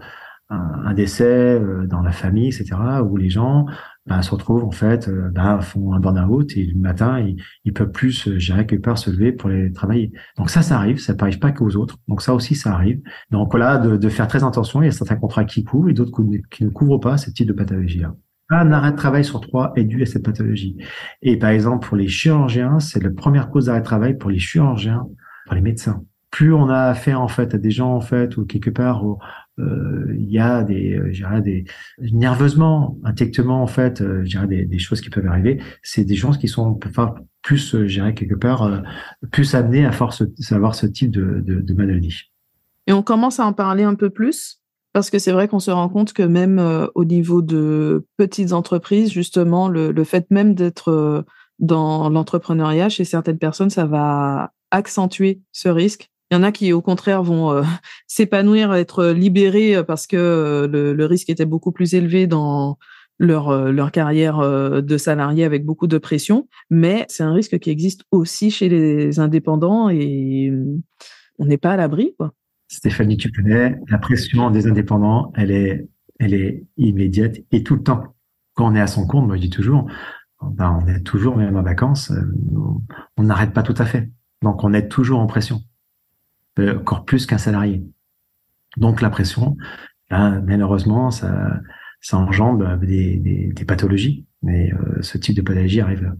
un, décès euh, dans la famille, etc., où les gens bah, se retrouvent en fait, euh, bah, font un burn-out et le matin ils, ils peuvent plus euh, gérer que par se lever pour les travailler. Donc ça, ça arrive, ça n'arrive pas qu'aux autres. Donc ça aussi, ça arrive. Donc voilà, de, de, faire très attention. Il y a certains contrats qui couvrent et d'autres qui ne couvrent pas ce type de pathologie-là. Un arrêt de travail sur trois est dû à cette pathologie. Et par exemple, pour les chirurgiens, c'est la première cause d'arrêt de travail pour les chirurgiens, pour les médecins plus on a affaire en fait à des gens en fait ou quelque part euh, il y a des, euh, des nerveusement, intellectuellement en fait, euh, des, des, choses qui peuvent arriver. C'est des gens qui sont enfin, plus, euh, je quelque part, euh, plus amenés à force avoir ce type de, maladie. Et on commence à en parler un peu plus parce que c'est vrai qu'on se rend compte que même au niveau de petites entreprises, justement, le fait même d'être dans l'entrepreneuriat chez certaines personnes, ça va accentuer ce risque il y en a qui, au contraire, vont euh, s'épanouir, être libérés euh, parce que euh, le, risque était beaucoup plus élevé dans leur, leur carrière de salarié avec beaucoup de pression. Mais c'est un risque qui existe aussi chez les indépendants et on n'est pas à l'abri. Stéphanie, tu connais, la pression des indépendants, elle est, elle est immédiate et tout le temps. Quand on est à son compte, moi je dis toujours, ben, on est toujours, même en vacances, on n'arrête pas tout à fait. Donc on est toujours en pression. Encore plus qu'un salarié. Donc la pression, malheureusement, ça, ça engendre des, pathologies. Mais euh, ce type de pathologie arrive là.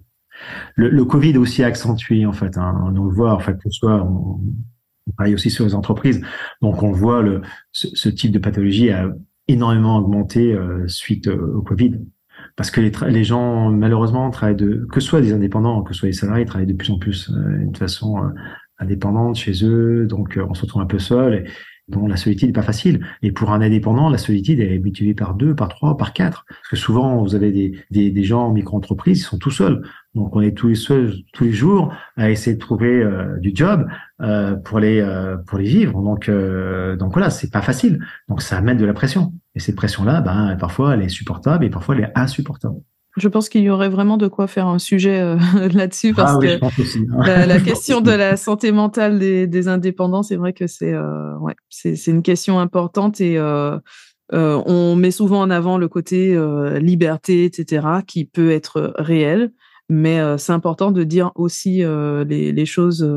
Le, le, Covid aussi accentué en fait. Hein, on le voit en fait que soit on, travaille aussi sur les entreprises, donc on voit le ce, ce type de pathologie a énormément augmenté euh, suite au Covid parce que les, gens malheureusement travaillent de que ce soit des indépendants que ce soit des salariés travaillent de plus en plus euh, d'une façon euh, indépendante chez eux donc on se retrouve un peu seul et, la solitude n'est pas facile. Et pour un indépendant, la solitude est multipliée par deux, par trois, par quatre. Parce que souvent, vous avez des, des, gens en micro-entreprise, ils sont tout seuls. Donc, on est tous les seuls, tous les jours à essayer de trouver euh, du job euh, pour les euh, pour les vivre. Donc, euh, donc voilà, c'est pas facile. Donc, ça amène de la pression. Et cette pression-là, ben, parfois, elle est supportable et parfois, elle est insupportable. Je pense qu'il y aurait vraiment de quoi faire un sujet euh, là-dessus parce ah, oui, que aussi, hein. la, la, question de la santé mentale des, des indépendants, c'est vrai que c'est euh, ouais, c'est une question importante et euh, on met souvent en avant le côté liberté, etc., qui peut être réel, mais c'est important de dire aussi les, les, choses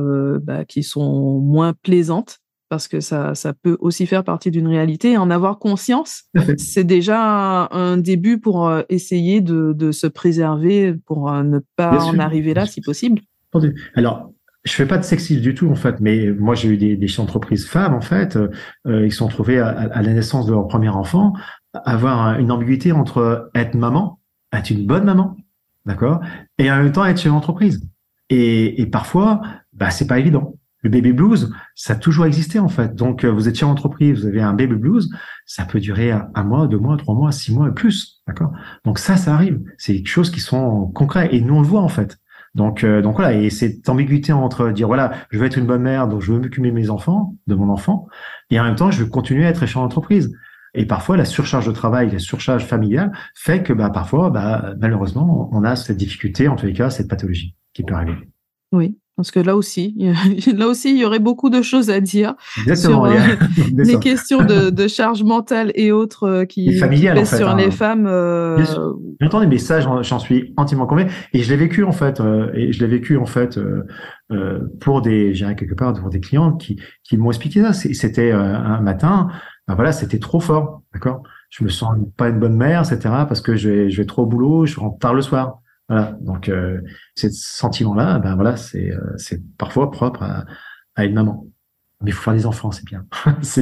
bah, qui sont moins plaisantes parce que ça, ça peut aussi faire partie d'une réalité. En avoir conscience, c'est déjà un, début pour euh, essayer de, de se préserver, pour euh, ne pas Bien en sûr. arriver là, si possible. Alors, je fais pas de sexisme du tout en fait, mais moi j'ai eu des, des entreprises femmes en fait, euh, ils sont trouvés à, à, la naissance de leur premier enfant avoir une ambiguïté entre être maman, être une bonne maman, d'accord, et en même temps être chez l'entreprise. Et, et parfois, bah c'est pas évident le baby blues, ça a toujours existé en fait. Donc, euh, vous êtes chez l'entreprise, vous avez un baby blues, ça peut durer un mois, deux mois, trois mois, six mois et plus, d'accord? Donc ça, ça arrive. C'est des choses qui sont concrètes et nous on le voit en fait. Donc, euh, donc voilà, et cette ambiguïté entre dire voilà, je veux être une bonne mère, donc je veux m'occuper de mes enfants, de mon enfant, et en même temps, je veux continuer à être chez l'entreprise. Et parfois, la surcharge de travail, la surcharge familiale fait que bah, parfois, bah, malheureusement, on a cette difficulté, en tous les cas, cette pathologie qui peut arriver. Oui, parce que là aussi, là aussi, il y aurait beaucoup de choses à dire Exactement, sur euh, les questions de, de, charge mentale et autres euh, qui familiales, pèsent en fait, sur hein. les femmes. Euh... J'entends des messages, j'en suis intimement convaincu, et je l'ai vécu en fait, euh, et je l'ai vécu en fait pour des, j'ai quelque part pour des clients qui qui m'ont expliqué ça. C'était un matin, ben voilà, c'était trop fort, d'accord? Je me sens pas une bonne mère, etc. Parce que je vais, je vais trop au boulot, je rentre tard le soir. Voilà. Donc, euh, ce sentiment-là, ben voilà, c'est euh, c'est parfois propre à, à une maman. Mais il faut faire des enfants, c'est bien. c'est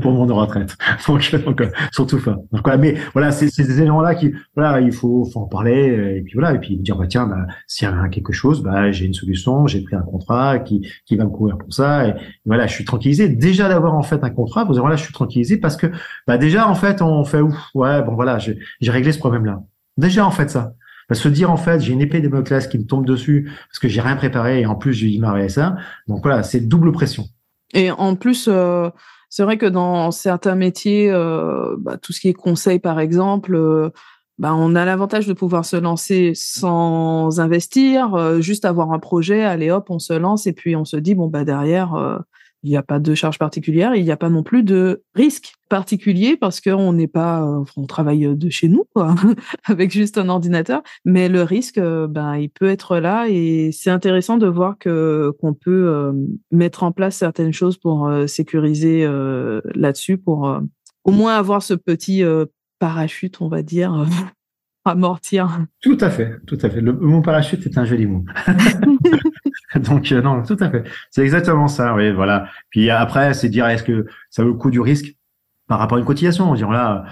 pour mon de retraite. Donc, donc euh, surtout pas. Donc voilà, mais voilà, c'est ces éléments-là qui, voilà, il faut, faut en parler euh, et puis voilà, et puis dire bah tiens, bah, s'il y a quelque chose, bah j'ai une solution, j'ai pris un contrat qui qui va me couvrir pour ça et voilà, je suis tranquillisé. Déjà d'avoir en fait un contrat, vous voilà, je suis tranquillisé parce que bah déjà en fait on fait ouf, ouais bon voilà, j'ai réglé ce problème-là. Déjà en fait ça se dire en fait j'ai une épée de classe qui me tombe dessus parce que j'ai rien préparé et en plus j'ai ma ça donc voilà c'est double pression. Et en plus euh, c'est vrai que dans certains métiers euh, bah, tout ce qui est conseil par exemple euh, bah, on a l'avantage de pouvoir se lancer sans investir juste avoir un projet allez hop on se lance et puis on se dit bon bah derrière il n'y a pas de charge particulière, il n'y a pas non plus de risque particulier parce qu'on n'est pas, euh, on travaille de chez nous, quoi, avec juste un ordinateur. Mais le risque, euh, ben, il peut être là et c'est intéressant de voir que qu'on peut euh, mettre en place certaines choses pour sécuriser là-dessus, pour au moins avoir ce petit parachute, on va dire, amortir. Tout à fait, tout à fait. Le, mon parachute est un joli mot. Donc euh, non, tout à fait. C'est exactement ça. Oui, voilà. Puis après, c'est dire est-ce que ça vaut le coup du risque par rapport à une cotisation? On dit là,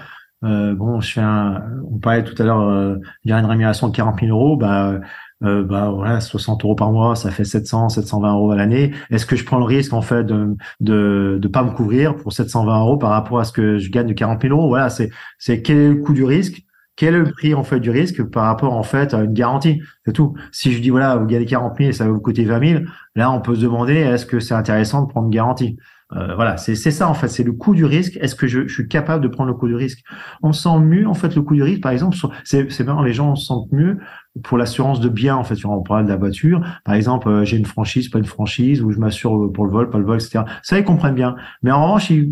euh, bon, je fais un. On parlait tout à l'heure, euh, il y a une rémunération de 40 000 euros, bah. Euh, bah voilà 60 euros par mois ça fait 700 720 euros à l'année est-ce que je prends le risque en fait de de de pas me couvrir pour 720 euros par rapport à ce que je gagne de 40 000 euros? Voilà c'est c'est quel est le coût du risque? Quel est le prix en fait du risque par rapport en fait à une garantie? C'est tout. Si je dis voilà, vous gagnez 40 000 et ça va vous coûter 20 000, là on peut se demander est-ce que c'est intéressant de prendre une garantie? Euh, Voilà, c'est ça en fait, c'est le coût du risque. Est-ce que je, suis capable de prendre le coût du risque? On sent mieux en fait le coût du risque. Par exemple, c'est marrant, les gens se sentent mieux pour l'assurance de biens en fait. On parle de la voiture, par exemple, euh, j'ai une franchise, pas une franchise, ou je m'assure pour le vol, pas le vol, etc. Ça ils comprennent bien. Mais en revanche, ils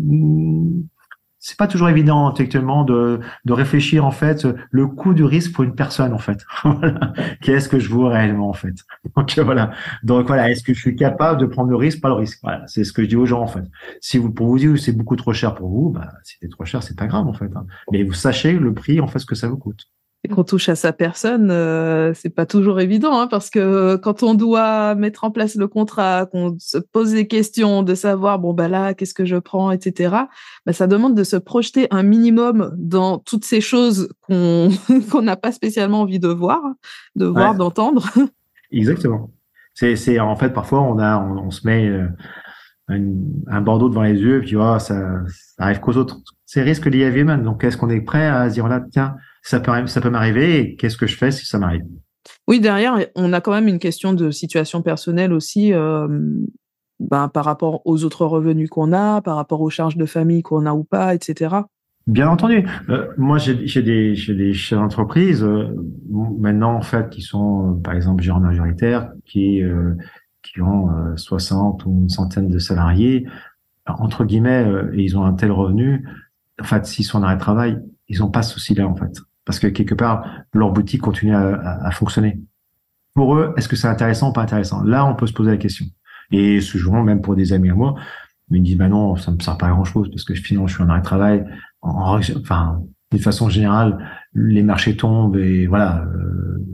c'est pas toujours évident intellectuellement de, de réfléchir en fait le coût du risque pour une personne en fait. Qu'est-ce que je vaux réellement en fait? Donc voilà. Donc voilà, est-ce que je suis capable de prendre le risque, pas le risque Voilà, c'est ce que je dis aux gens en fait. Si vous pour vous dire c'est beaucoup trop cher pour vous, bah si c'est trop cher, c'est pas grave en fait. Hein. Mais vous sachez le prix en fait ce que ça vous coûte et qu'on touche à sa personne, euh, c'est pas toujours évident, hein, parce que quand on doit mettre en place le contrat, qu'on se pose des questions, de savoir bon bah là qu'est-ce que je prends, etc. Bah, ça demande de se projeter un minimum dans toutes ces choses qu'on qu'on n'a pas spécialement envie de voir, de voir, d'entendre. Exactement. C'est c'est en fait parfois on a on, se met euh, un Bordeaux devant les yeux, puis oh, ça, ça arrive qu'aux autres. C'est risque lié à même. Donc est-ce qu'on est prêt à se dire là tiens ça peut, ça peut m'arriver et qu'est-ce que je fais si ça m'arrive? Oui, derrière, on a quand même une question de situation personnelle aussi euh, ben, par rapport aux autres revenus qu'on a, par rapport aux charges de famille qu'on a ou pas, etc. Bien entendu. Euh, moi, j'ai des, des chefs d'entreprise euh, maintenant, en fait, qui sont, par exemple, gérants majoritaires, qui, qui ont 60 ou une centaine de salariés, entre guillemets, et ils ont un tel revenu. En fait, s'ils sont en arrêt de travail, ils n'ont pas ce souci-là, en fait parce que quelque part, leur boutique continue à, fonctionner. Pour eux, est-ce que c'est intéressant ou pas intéressant? Là, on peut se poser la question. Et ce jour, même pour des amis à moi, ils me disent, bah non, ça me sert pas à grand chose parce que finalement, je suis en arrêt de travail. enfin, de façon générale, les marchés tombent et voilà. Euh,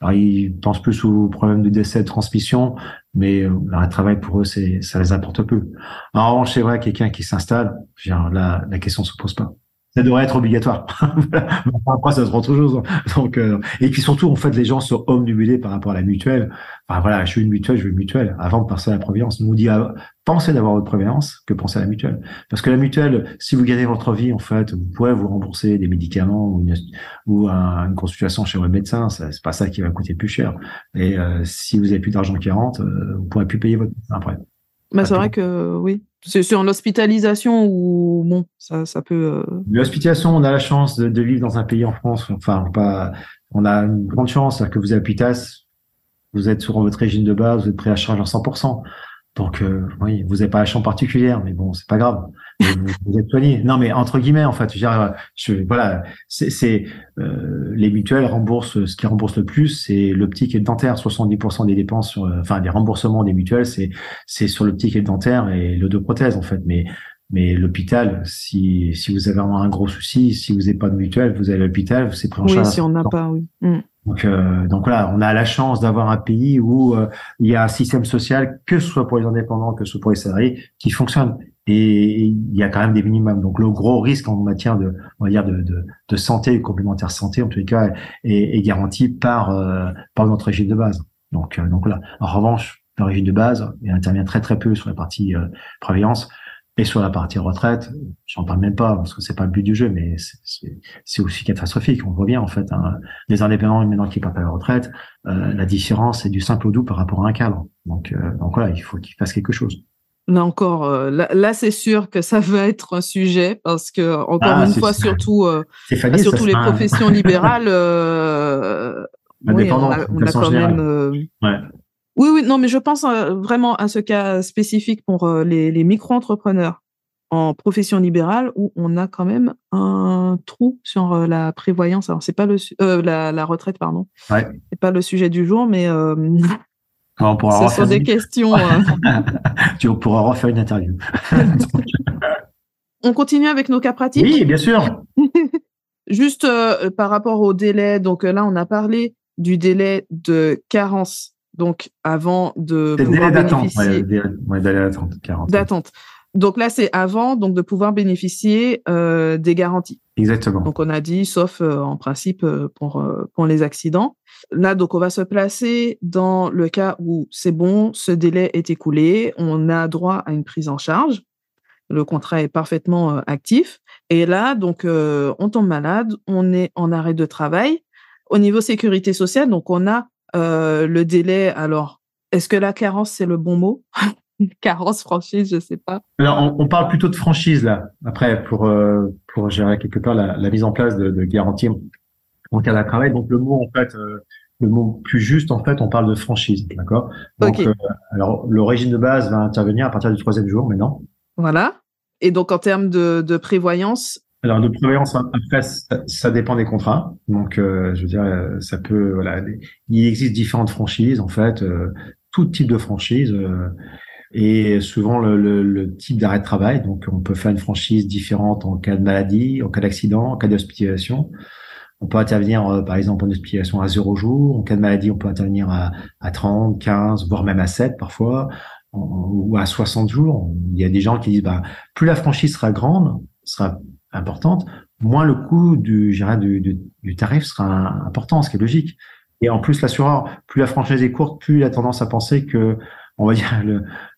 alors, ils pensent plus au problème de décès, de transmission, mais euh, l'arrêt de travail pour eux, ça les apporte peu. En revanche, c'est vrai, quelqu'un qui s'installe, là, la question se pose pas ça devrait être obligatoire. Après, ça se rend toujours. Donc, euh, et puis surtout, en fait, les gens sont omnibulés par rapport à la mutuelle. Enfin, voilà, je veux une mutuelle, je veux une mutuelle. Avant de passer à la prévoyance, nous dit ah, pensez d'avoir votre prévoyance que pensez à la mutuelle. Parce que la mutuelle, si vous gagnez votre vie, en fait, vous pouvez vous rembourser des médicaments ou une, ou une consultation chez votre médecin. C'est pas ça qui va coûter plus cher. Et euh, si vous avez plus d'argent qui rentre, euh, vous pourrez plus payer votre médecin après. Bah, c'est vrai que oui, c'est sur l'hospitalisation ou bon, ça, ça peut. Euh, l'hospitalisation, on a la chance de, vivre dans un pays en France. Enfin, pas, on a une grande chance, que vous êtes vous êtes sur votre régime de base, vous êtes pris à charge à 100%. Donc euh, oui, vous n'avez pas la chambre particulière, mais bon, c'est pas grave. Vous, êtes soigné. Non, mais entre guillemets, en fait, je, je voilà, c'est euh, les mutuelles remboursent ce qui rembourse le plus, c'est l'optique et le dentaire. 70% des dépenses, sur, enfin des remboursements des mutuelles, c'est c'est sur l'optique et le dentaire et le deux prothèses en fait. Mais mais l'hôpital, si si vous avez vraiment un gros souci, si vous n'avez pas de mutuelle, vous allez à l'hôpital, c'est pris en charge. Oui, si on n'a pas, oui. Mm. Donc, euh, donc voilà, on a la chance d'avoir un pays où euh, il y a un système social, que ce soit pour les indépendants, que ce soit pour les salariés, qui fonctionne. Et il y a quand même des minimums. Donc le gros risque en matière de, on va dire de, de, de santé, complémentaire santé, en les cas, est, est garanti par euh, par notre régime de base. Donc donc là, en revanche, le régime de base, il intervient très très peu sur la partie prévoyance. Et sur la partie retraite, j'en parle même pas parce que c'est pas le but du jeu, mais c'est aussi catastrophique. On bien en fait hein, les indépendants maintenant qui partent à la retraite, euh, la différence c'est du simple au doux par rapport à un cadre. Donc euh, donc voilà, il faut qu'ils fassent quelque chose. Là encore, euh, là, c'est sûr que ça va être un sujet parce que encore ah, une fois, surtout surtout les professions libérales, oui, on a, on a quand même ouais. Oui, oui, non, mais je pense euh, vraiment à ce cas spécifique pour euh, les, les micro-entrepreneurs en profession libérale où on a quand même un trou sur euh, la prévoyance. Alors, c'est pas le la, la, retraite, pardon. Ouais. C'est pas le sujet du jour, mais on pourra ce sont des questions. tu pourras refaire une interview. on continue avec nos cas pratiques. Oui, bien sûr. Juste par rapport au délai, donc là, on a parlé du délai de carence donc avant de pouvoir bénéficier d'attente. Donc là, c'est avant donc de pouvoir bénéficier euh, des garanties. Exactement. Donc on a dit, sauf euh, en principe euh, pour pour les accidents. Là, donc on va se placer dans le cas où c'est bon, ce délai est écoulé, on a droit à une prise en charge, le contrat est parfaitement actif. Et là, donc on tombe malade, on est en arrêt de travail. Au niveau sécurité sociale, donc on a euh, le délai, alors, est-ce que la carence, c'est le bon mot? Carence, franchise, je sais pas. Alors, on, parle plutôt de franchise, là, après, pour, euh, gérer quelque part la, mise en place de, de en cas de travail. Donc, le mot, en fait, euh, le mot plus juste, en fait, on parle de franchise, d'accord? Donc, alors, le régime de base va intervenir à partir du troisième jour, maintenant. Voilà. Et donc, en termes de, prévoyance? Alors, de prévoyance, après, ça, dépend des contrats. Donc, je veux dire, ça peut, voilà, il existe différentes franchises, en fait, tout type de franchise et souvent le, le, type d'arrêt de travail. Donc, on peut faire une franchise différente en cas de maladie, en cas d'accident, en cas d'hospitalisation. On peut intervenir, euh, par exemple, en hospitalisation à zéro jour. En cas de maladie, on peut intervenir à, à 30, 15, voire même à 7 parfois, ou à 60 jours. Il y a des gens qui disent, bah, plus la franchise sera grande, sera importante, moins le coût du, du, du, du tarif sera important, ce qui est logique. Et en plus, l'assureur, plus la franchise est courte, plus il a tendance à penser que, on va dire,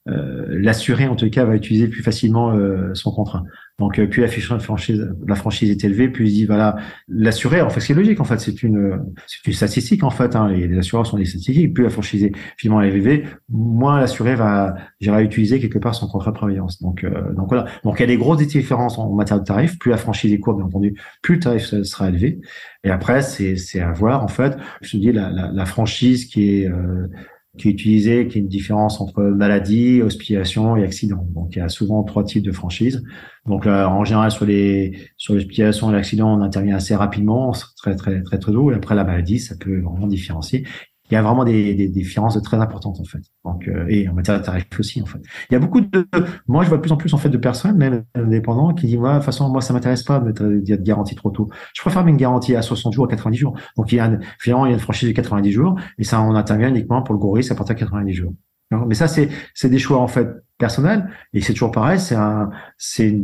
euh, l'assuré en tout cas va utiliser plus facilement euh, son contrat. Donc euh, plus la franchise, la franchise est élevée, plus il dit voilà l'assuré en fait c'est logique en fait c'est une c'est une statistique en fait hein, les, assureurs sont des statistiques. Plus la franchise est finalement élevée moins l'assuré va va utiliser quelque part son contrat de prévoyance. Donc donc voilà. Donc il y a des grosses différences en, matière de tarifs. Plus la franchise est courte bien entendu plus le tarif sera élevé. Et après c'est c'est à voir en fait. Je te dis la, la, la franchise qui est qui est utilisé, qui est une différence entre maladie, hospitalisation et accident. Donc il y a souvent trois types de franchises. Donc en général sur les sur l'hospitalisation et l'accident, on intervient assez rapidement, très très très très tôt. Et après la maladie, ça peut vraiment différencier il y a vraiment des, des, différences très importantes en fait. Donc euh, et en matière de tarifs aussi en fait. Il y a beaucoup de moi je vois de plus en plus en fait de personnes même indépendants qui disent moi de toute façon moi ça m'intéresse pas de de garantie trop tôt. Je préfère une garantie à 60 jours à 90 jours. Donc il y a finalement il y a une franchise de 90 jours et ça on intervient uniquement pour le risque à partir de 90 jours. Mais ça c'est c'est des choix en fait personnels et c'est toujours pareil, c'est un c'est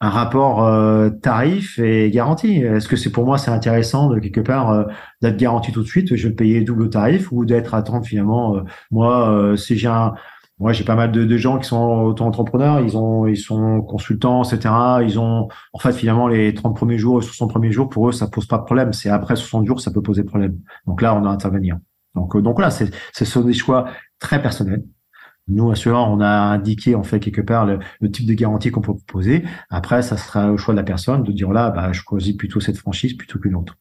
un rapport euh, tarif et garantie. Est-ce que c'est pour moi c'est intéressant de quelque part euh, d'être garanti tout de suite, je vais payer double tarif ou d'être attendre finalement euh, moi si j'ai un moi j'ai pas mal de, de, gens qui sont auto-entrepreneurs, ils ont ils sont consultants etc. Ils ont en fait finalement les 30 premiers jours, 60 premiers jours pour eux ça pose pas de problème. C'est après 60 jours ça peut poser problème. Donc là on a intervenir. Donc donc là c'est ce sont des choix très personnels. Nous, assureurs, on a indiqué en fait quelque part le, type de garantie qu'on peut proposer. Après, ça sera au choix de la personne de dire là, bah, je choisis plutôt cette franchise plutôt qu'une autre.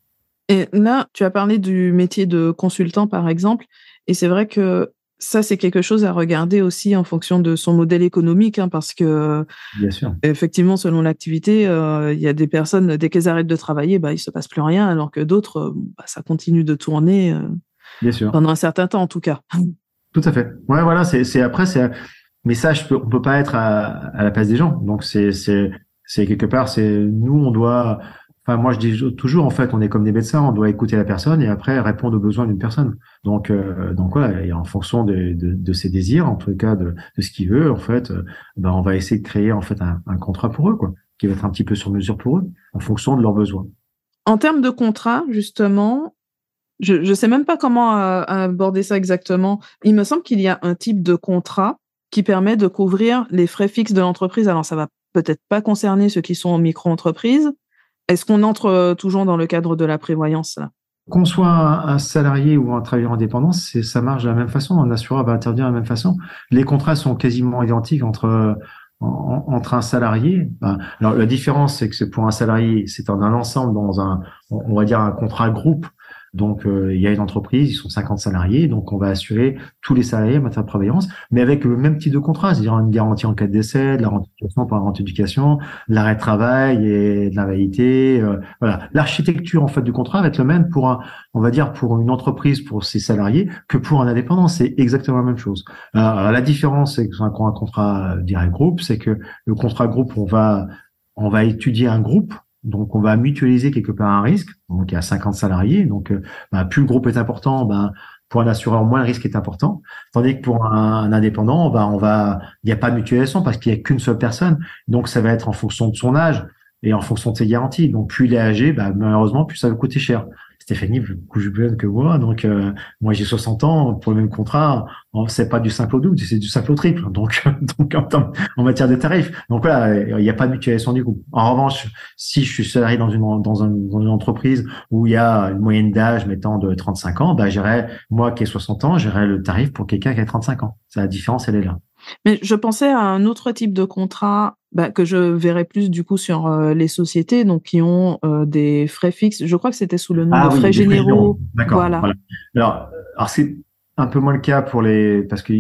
Et là, tu as parlé du métier de consultant, par exemple, et c'est vrai que ça, c'est quelque chose à regarder aussi en fonction de son modèle économique, hein, parce que, Bien sûr. effectivement, selon l'activité, euh, il y a des personnes, dès qu'elles arrêtent de travailler, bah, il se passe plus rien, alors que d'autres, bah, ça continue de tourner euh, Bien sûr. pendant un certain temps, en tout cas. Tout à fait. Ouais, voilà, c'est après c'est mais ça je peux, on peut pas être à, à la place des gens. Donc c'est c'est quelque part c'est nous on doit enfin moi je dis toujours en fait on est comme des médecins, on doit écouter la personne et après répondre aux besoins d'une personne. Donc euh, donc voilà, et en fonction de, de, de, ses désirs, en tout cas de, de ce qu'il veut, en fait, euh, ben on va essayer de créer en fait un, un contrat pour eux quoi, qui va être un petit peu sur mesure pour eux, en fonction de leurs besoins. En termes de contrat, justement, je ne sais même pas comment euh, aborder ça exactement. Il me semble qu'il y a un type de contrat qui permet de couvrir les frais fixes de l'entreprise. Alors, ça va peut-être pas concerner ceux qui sont en micro-entreprise. Est-ce qu'on entre euh, toujours dans le cadre de la prévoyance Qu'on soit un, salarié ou un travailleur indépendant, ça marche de la même façon. Un assureur va intervenir de la même façon. Les contrats sont quasiment identiques entre entre un salarié. alors la différence, c'est que pour un salarié, c'est en un ensemble dans un, on va dire un contrat groupe donc, euh, il y a une entreprise, ils sont 50 salariés, donc on va assurer tous les salariés en matière de prévoyance, mais avec le même type de contrat, c'est-à-dire une garantie en cas de décès, de la rente pour la rente éducation, l'arrêt de travail et de l'invalidité. Euh, voilà, l'architecture en fait du contrat va être le même pour un, on va dire pour une entreprise pour ses salariés que pour un indépendant, c'est exactement la même chose. La différence, c'est qu'un contrat direct groupe, c'est que le contrat groupe, on va on va étudier un groupe donc, on va mutualiser quelque part un risque. Donc, il y a 50 salariés. Donc, euh, bah, plus le groupe est important, ben, pour un assureur, moins le risque est important. Tandis que pour un, indépendant, bah, on va, il n'y a pas de mutualisation parce qu'il n'y a qu'une seule personne. Donc, ça va être en fonction de son âge et en fonction de ses garanties. Donc, plus il est âgé, bah, malheureusement, plus ça va coûter cher. Stéphanie plus jeune que moi, donc euh, moi j'ai 60 ans pour le même contrat, c'est pas du simple au double, c'est du simple au triple. Donc donc en, matière de tarifs, donc voilà, il n'y a pas de mutualisation du coup. En revanche, si je suis salarié dans une dans, une entreprise où il y a une moyenne d'âge mettant de 35 ans, bah j'irai moi qui ai 60 ans, j'irai le tarif pour quelqu'un qui a 35 ans. la différence elle est là. Mais je pensais à un autre type de contrat bah, que je verrais plus du coup sur euh, les sociétés, donc qui ont euh, des frais fixes. Je crois que c'était sous le nom ah de frais généraux. D'accord. Voilà. Alors, alors c'est un peu moins le cas pour les parce que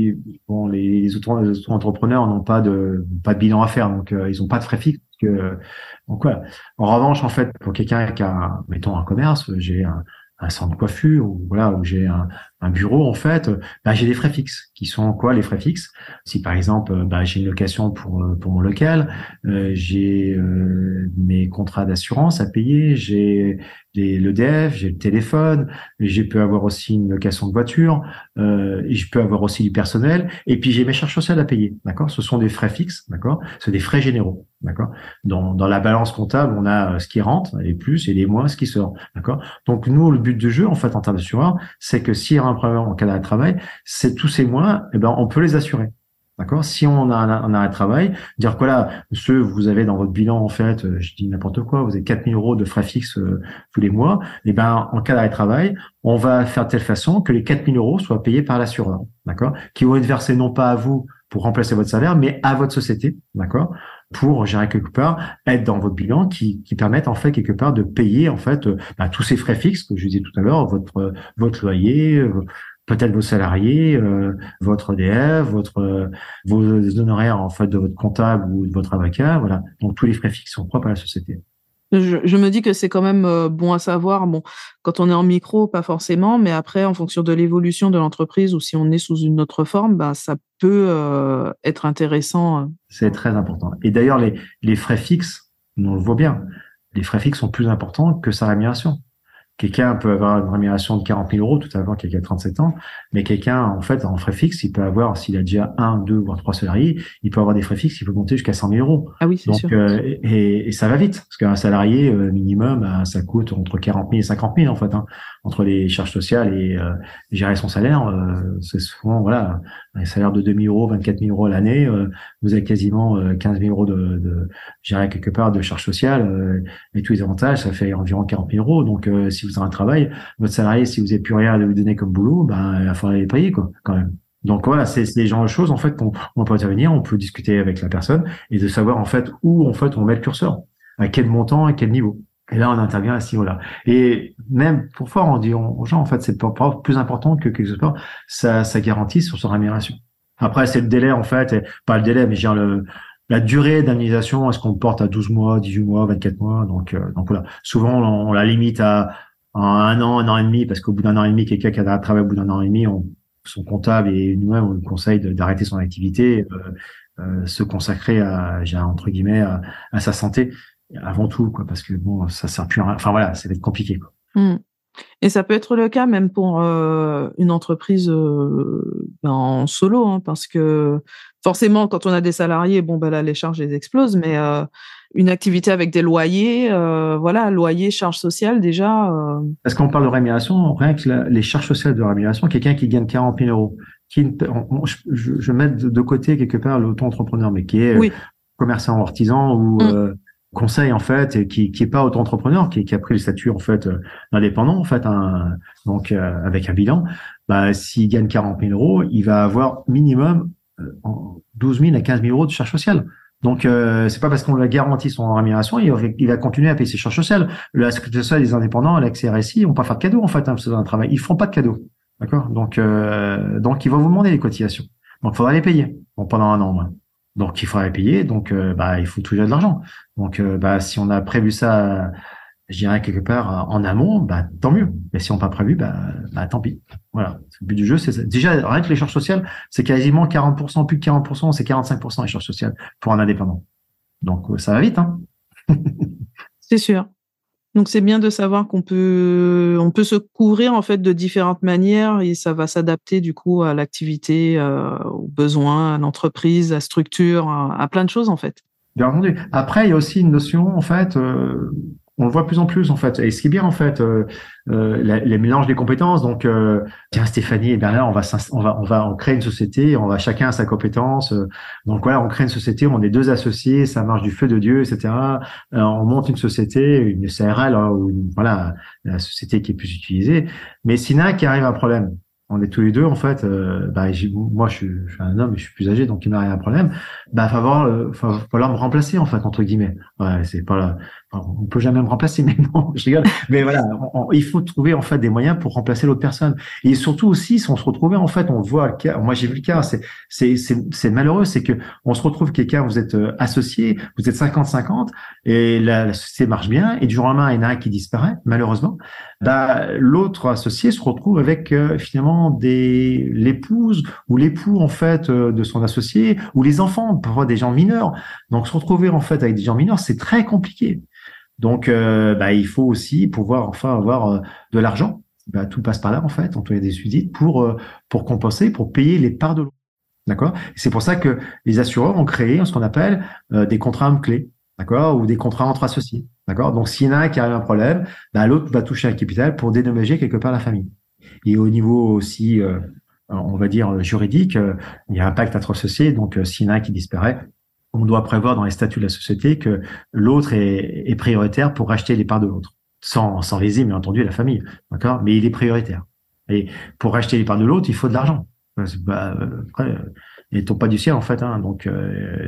bon les, auto-entrepreneurs n'ont pas de pas de bilan à faire donc euh, ils n'ont pas de frais fixes que donc voilà. En revanche en fait pour quelqu'un qui a mettons un commerce j'ai un, un centre de coiffure ou voilà où j'ai un, un, bureau en fait bah, j'ai des frais fixes. Qui sont quoi les frais fixes? Si par exemple bah, j'ai une location pour pour mon local euh, j'ai euh, mes contrats d'assurance à payer j'ai l'EDF j'ai le téléphone j'ai peux avoir aussi une location de voiture euh, et je peux avoir aussi du personnel et puis j'ai mes charges sociales à payer d'accord? Ce sont des frais fixes d'accord? C'est des frais généraux d'accord? Dans, dans la balance comptable on a ce qui rentre et plus et les moins ce qui sort d'accord? Donc nous le but du jeu en fait en termes d'assureur c'est que un en cas d'arrêt de travail c'est tous ces mois eh ben on peut les assurer. D'accord? Si on a un, arrêt de travail, dire que là, monsieur, vous avez dans votre bilan, en fait, euh, je dis n'importe quoi, vous avez 4 000 euros de frais fixes euh, tous les mois, eh ben en cas d'arrêt de travail, on va faire de telle façon que les 4 000 euros soient payés par l'assureur, d'accord? Qui vont être versés non pas à vous pour remplacer votre salaire, mais à votre société, d'accord? Pour gérer quelque part être dans votre bilan qui, qui permettent en fait quelque part de payer en fait euh, bah, tous ces frais fixes que je disais tout à l'heure votre votre loyer peut-être vos salariés, euh, votre EDF, votre euh, vos honoraires en fait de votre comptable ou de votre avocat, voilà. Donc tous les frais fixes sont propres à la société. Je, me dis que c'est quand même euh, bon à savoir. Bon, quand on est en micro, pas forcément, mais après, en fonction de l'évolution de l'entreprise ou si on est sous une autre forme, bah, ça peut être intéressant. C'est très important. Et d'ailleurs, les, les frais fixes, on le voit bien, les frais fixes sont plus importants que sa rémunération. Quelqu'un peut avoir une rémunération de 40 000 euros tout à l'heure, quelqu'un a 37 ans, mais quelqu'un, en fait, en frais fixes, il peut avoir, s'il a déjà un, deux, voire trois salariés, il peut avoir des frais fixes, il peut monter jusqu'à 100 000 euros. Ah oui, c'est sûr. Euh, et, et, ça va vite, parce qu'un salarié euh, minimum, euh, ça coûte entre 40 000 et 50 000 en fait, hein, entre les charges sociales et, euh, gérer son salaire. c'est souvent, voilà, un salaire de 2 000 euros, 24 000 euros l'année, vous avez quasiment 15 000 euros de, gérer quelque part de charges sociales et tous les avantages, ça fait environ 40 000 euros. Donc, si vous avez un travail, votre salarié, si vous n'avez plus rien à lui donner comme boulot, ben, il va falloir les payer, quoi, quand même. Donc voilà, c'est des genres de choses en fait qu'on on peut intervenir, on peut discuter avec la personne et de savoir en fait où en fait on met le curseur, à quel montant, à quel niveau. Et là, on intervient à ce niveau-là. Et même parfois, on dit aux gens en fait, c'est pas, plus important que quelque chose ça, ça garantit sur son rémunération. Après, c'est le délai en fait, pas le délai, mais genre le la durée d'indemnisation, est-ce qu'on porte à 12 mois, 18 mois, 24 mois? Donc, euh, donc voilà. Souvent, on, la limite à, un an, un an et demi, parce qu'au bout d'un an et demi, quelqu'un qui a travaillé au bout d'un an et demi, on, son comptable et nous-mêmes, on lui conseille d'arrêter son activité, euh, euh, se consacrer à, entre guillemets, à, sa santé avant tout, quoi, parce que bon, ça sert plus à rien. Enfin voilà, ça va être compliqué. Quoi. Mmh. Et ça peut être le cas même pour euh, une entreprise euh, ben, en solo, hein, parce que forcément, quand on a des salariés, bon, ben là, les charges les explosent, mais euh, une activité avec des loyers, voilà, loyer, charges sociales, déjà. Parce qu'on parle de rémunération, rien que les charges sociales de rémunération, quelqu'un qui gagne 40 000 euros, qui, je, je, mets de côté quelque part l'auto-entrepreneur, mais qui est commerçant ou artisan ou mmh conseil en fait qui qui est pas auto-entrepreneur qui, qui a pris le statut en fait euh, d'indépendant en fait un, donc euh, avec un bilan bah s'il gagne 40 000 euros il va avoir minimum 12 euh, 000 à 15 000 euros de charges sociales. Donc euh, c'est pas parce qu'on lui a garanti son rémunération il va, il va continuer à payer ses charges sociales. La sécurité sociale des indépendants l'accès RSI ils vont pas faire de cadeaux en fait hein, c'est un travail. Ils font pas de cadeaux. D'accord? Donc donc ils vont vous demander les cotisations. Donc faudra les payer. Pendant un an moins donc il faudrait payer, donc euh, bah il faut toujours de l'argent. Donc euh, bah si on a prévu ça, je dirais quelque part en amont, bah tant mieux. Mais si on n'a pas prévu, bah, bah tant pis. Voilà. Le but du jeu, c'est déjà rien que les charges sociales, c'est quasiment 40%, plus de 40%, c'est 45% les charges sociales pour un indépendant. Donc euh, ça va vite, hein. c'est sûr. Donc c'est bien de savoir qu'on peut on peut se couvrir en fait de différentes manières et ça va s'adapter du coup à l'activité, euh, aux besoins, à l'entreprise, à la structure, à, plein de choses en fait. Bien entendu. Après il y a aussi une notion en fait euh, on le voit de plus en plus en fait. Et ce qui est bien en fait, euh, euh les mélanges des compétences. Donc, euh, tiens Stéphanie et Bernard, on va on va on va on crée une société, on va chacun à sa compétence. Euh, donc voilà, on crée une société, on est deux associés, ça marche du feu de Dieu, etc. on monte une société, une CRL hein, ou voilà la société qui est plus utilisée. Mais s'il y a qui arrive un problème, on est tous les deux en fait. Euh, bah, moi, je suis, je suis, un homme, et je suis plus âgé, donc il m'a rien de problème. Bah, falloir, euh, falloir me remplacer en fait entre guillemets. Ouais, c'est pas. On peut jamais me remplacer, mais non, je rigole. Mais voilà, il faut trouver en fait des moyens pour remplacer l'autre personne. Et surtout aussi, si on se retrouvait en fait, on voit. Moi, j'ai vu le cas. C'est c'est c'est malheureux, c'est que on se retrouve quelqu'un, vous êtes euh, associé, vous êtes 50-50, et la, la, société marche bien, et du jour au lendemain, il y en a un qui disparaît, malheureusement. Bah, l'autre associé se retrouve avec finalement des l'épouse ou l'époux en fait euh, de son associé ou les enfants, parfois des gens mineurs. Donc se retrouver en fait avec des gens mineurs, c'est très compliqué. Donc euh, bah, il faut aussi pouvoir enfin avoir euh, de l'argent. Bah, tout passe par là en fait, on doit des suites pour pour compenser, pour payer les parts de l'eau. D'accord? C'est pour ça que les assureurs ont créé ce qu'on appelle des contrats hommes clés, d'accord, ou des contrats entre associés, d'accord? Donc s'il y en a un qui a un problème, bah, l'autre va toucher un capital pour dédommager quelque part la famille. Et au niveau aussi, euh, on va dire juridique, euh, il y a un pacte entre associés. Donc, euh, s'il y en a un qui disparaît, on doit prévoir dans les statuts de la société que l'autre est, prioritaire pour racheter les parts de l'autre, sans, sans léser, bien entendu, la famille. D'accord? Mais il est prioritaire. Et pour racheter les parts de l'autre, il faut de l'argent. Bah, après, il tombe pas du ciel en fait. Hein. Donc,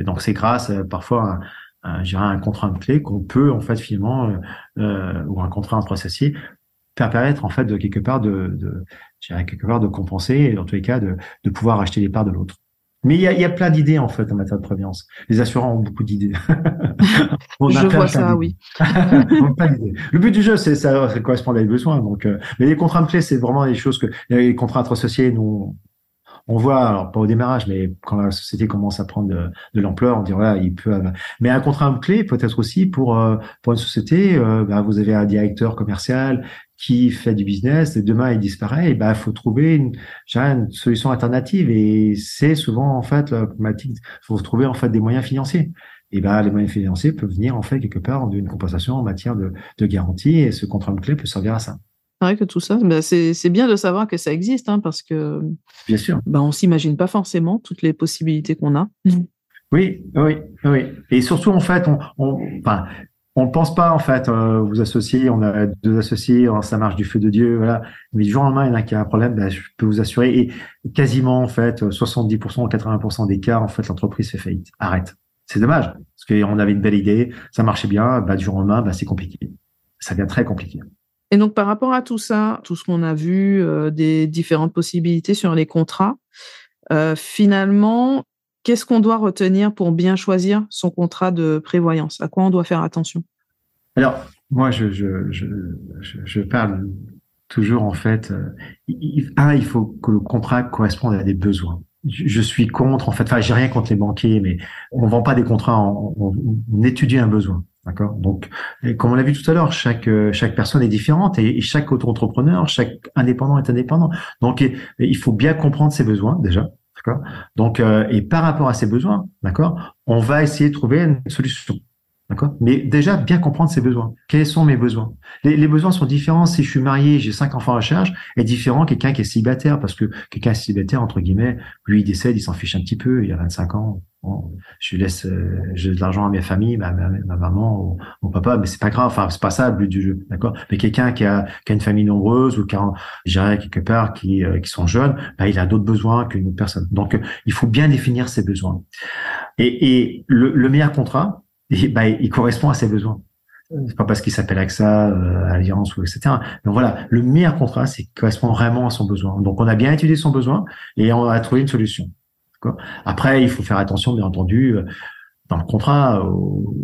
donc c'est grâce parfois à, un contrat de clé qu'on peut en fait finalement euh, ou un contrat entre associés permettre en fait de quelque part de, de quelque part de compenser et en tous les cas de, de pouvoir acheter les parts de l'autre. Mais il y a, il y a plein d'idées en fait en matière de prévoyance. Les assurants ont beaucoup d'idées. Je vois ça, oui. le but du jeu, c'est ça, ça correspond à besoins. Donc, euh, mais les contrats clés, c'est vraiment des choses que les contrats entre associés, nous, on voit, alors pas au démarrage, mais quand la société commence à prendre de, l'ampleur, on dit voilà, il peut. Mais un contrat clé peut-être aussi pour euh, pour une société. Euh, bah, vous avez un directeur commercial qui fait du business et demain il disparaît. Et ben, faut trouver une, une solution alternative. Et c'est souvent en fait la problématique. Faut trouver en fait des moyens financiers. Et ben, les moyens financiers peuvent venir en fait quelque part d'une compensation en matière de, de garantie. Et ce contrat clé peut servir à ça. C'est vrai que tout ça, bah, c'est bien de savoir que ça existe, hein, parce que bien sûr, bah, on s'imagine pas forcément toutes les possibilités qu'on a. Oui, oui, oui. Et surtout, en fait, on, on, enfin, on pense pas, en fait, euh, vous associer, on a deux associés, ça marche du feu de Dieu, voilà. Mais du jour au lendemain, il y en a qui a un problème, bah, je peux vous assurer, et quasiment, en fait, 70% ou 80% des cas, en fait, l'entreprise fait faillite. Arrête. C'est dommage, parce qu'on avait une belle idée, ça marchait bien, du jour au lendemain, c'est compliqué. Ça devient très compliqué. Et donc, par rapport à tout ça, tout ce qu'on a vu, euh, des différentes possibilités sur les contrats, euh, finalement, qu'est-ce qu'on doit retenir pour bien choisir son contrat de prévoyance? À quoi on doit faire attention? Alors, moi, je, je, je, je, parle toujours, en fait, euh, il, un, il faut que le contrat corresponde à des besoins. Je, suis contre, en fait, enfin, j'ai rien contre les banquiers, mais on vend pas des contrats, on étudie un besoin. D'accord? Donc, comme on l'a vu tout à l'heure, chaque euh, chaque personne est différente et, chaque auto-entrepreneur, chaque indépendant est indépendant. Donc, il faut bien comprendre ses besoins déjà. D'accord? Donc, euh, et par rapport à ses besoins, d'accord, on va essayer de trouver une solution. D'accord? Mais déjà, bien comprendre ses besoins. Quels sont mes besoins? Les, les, besoins sont différents. Si je suis marié, j'ai cinq enfants à charge, est différent quelqu'un qui est célibataire, parce que quelqu'un célibataire, entre guillemets, lui, il décède, il s'en fiche un petit peu, il a 25 ans. Bon, je laisse euh, j'ai de l'argent à mes familles, ma, ma, maman, ou, mon papa, mais c'est pas grave. Enfin, c'est pas ça le but du jeu, d'accord? Mais quelqu'un qui a, qui a une famille nombreuse ou qui a, dirais quelque part, qui, euh, qui sont jeunes, bah, il a d'autres besoins qu'une autre personne. Donc, il faut bien définir ses besoins. Et, et le, le meilleur contrat, bah, il correspond à ses besoins. C'est pas parce qu'il s'appelle AXA, euh, Alliance ou etc. Donc voilà, le meilleur contrat, c'est qu'il correspond vraiment à son besoin. Donc on a bien étudié son besoin et on a trouvé une solution. Après, il faut faire attention, bien entendu, euh, dans le contrat, aux,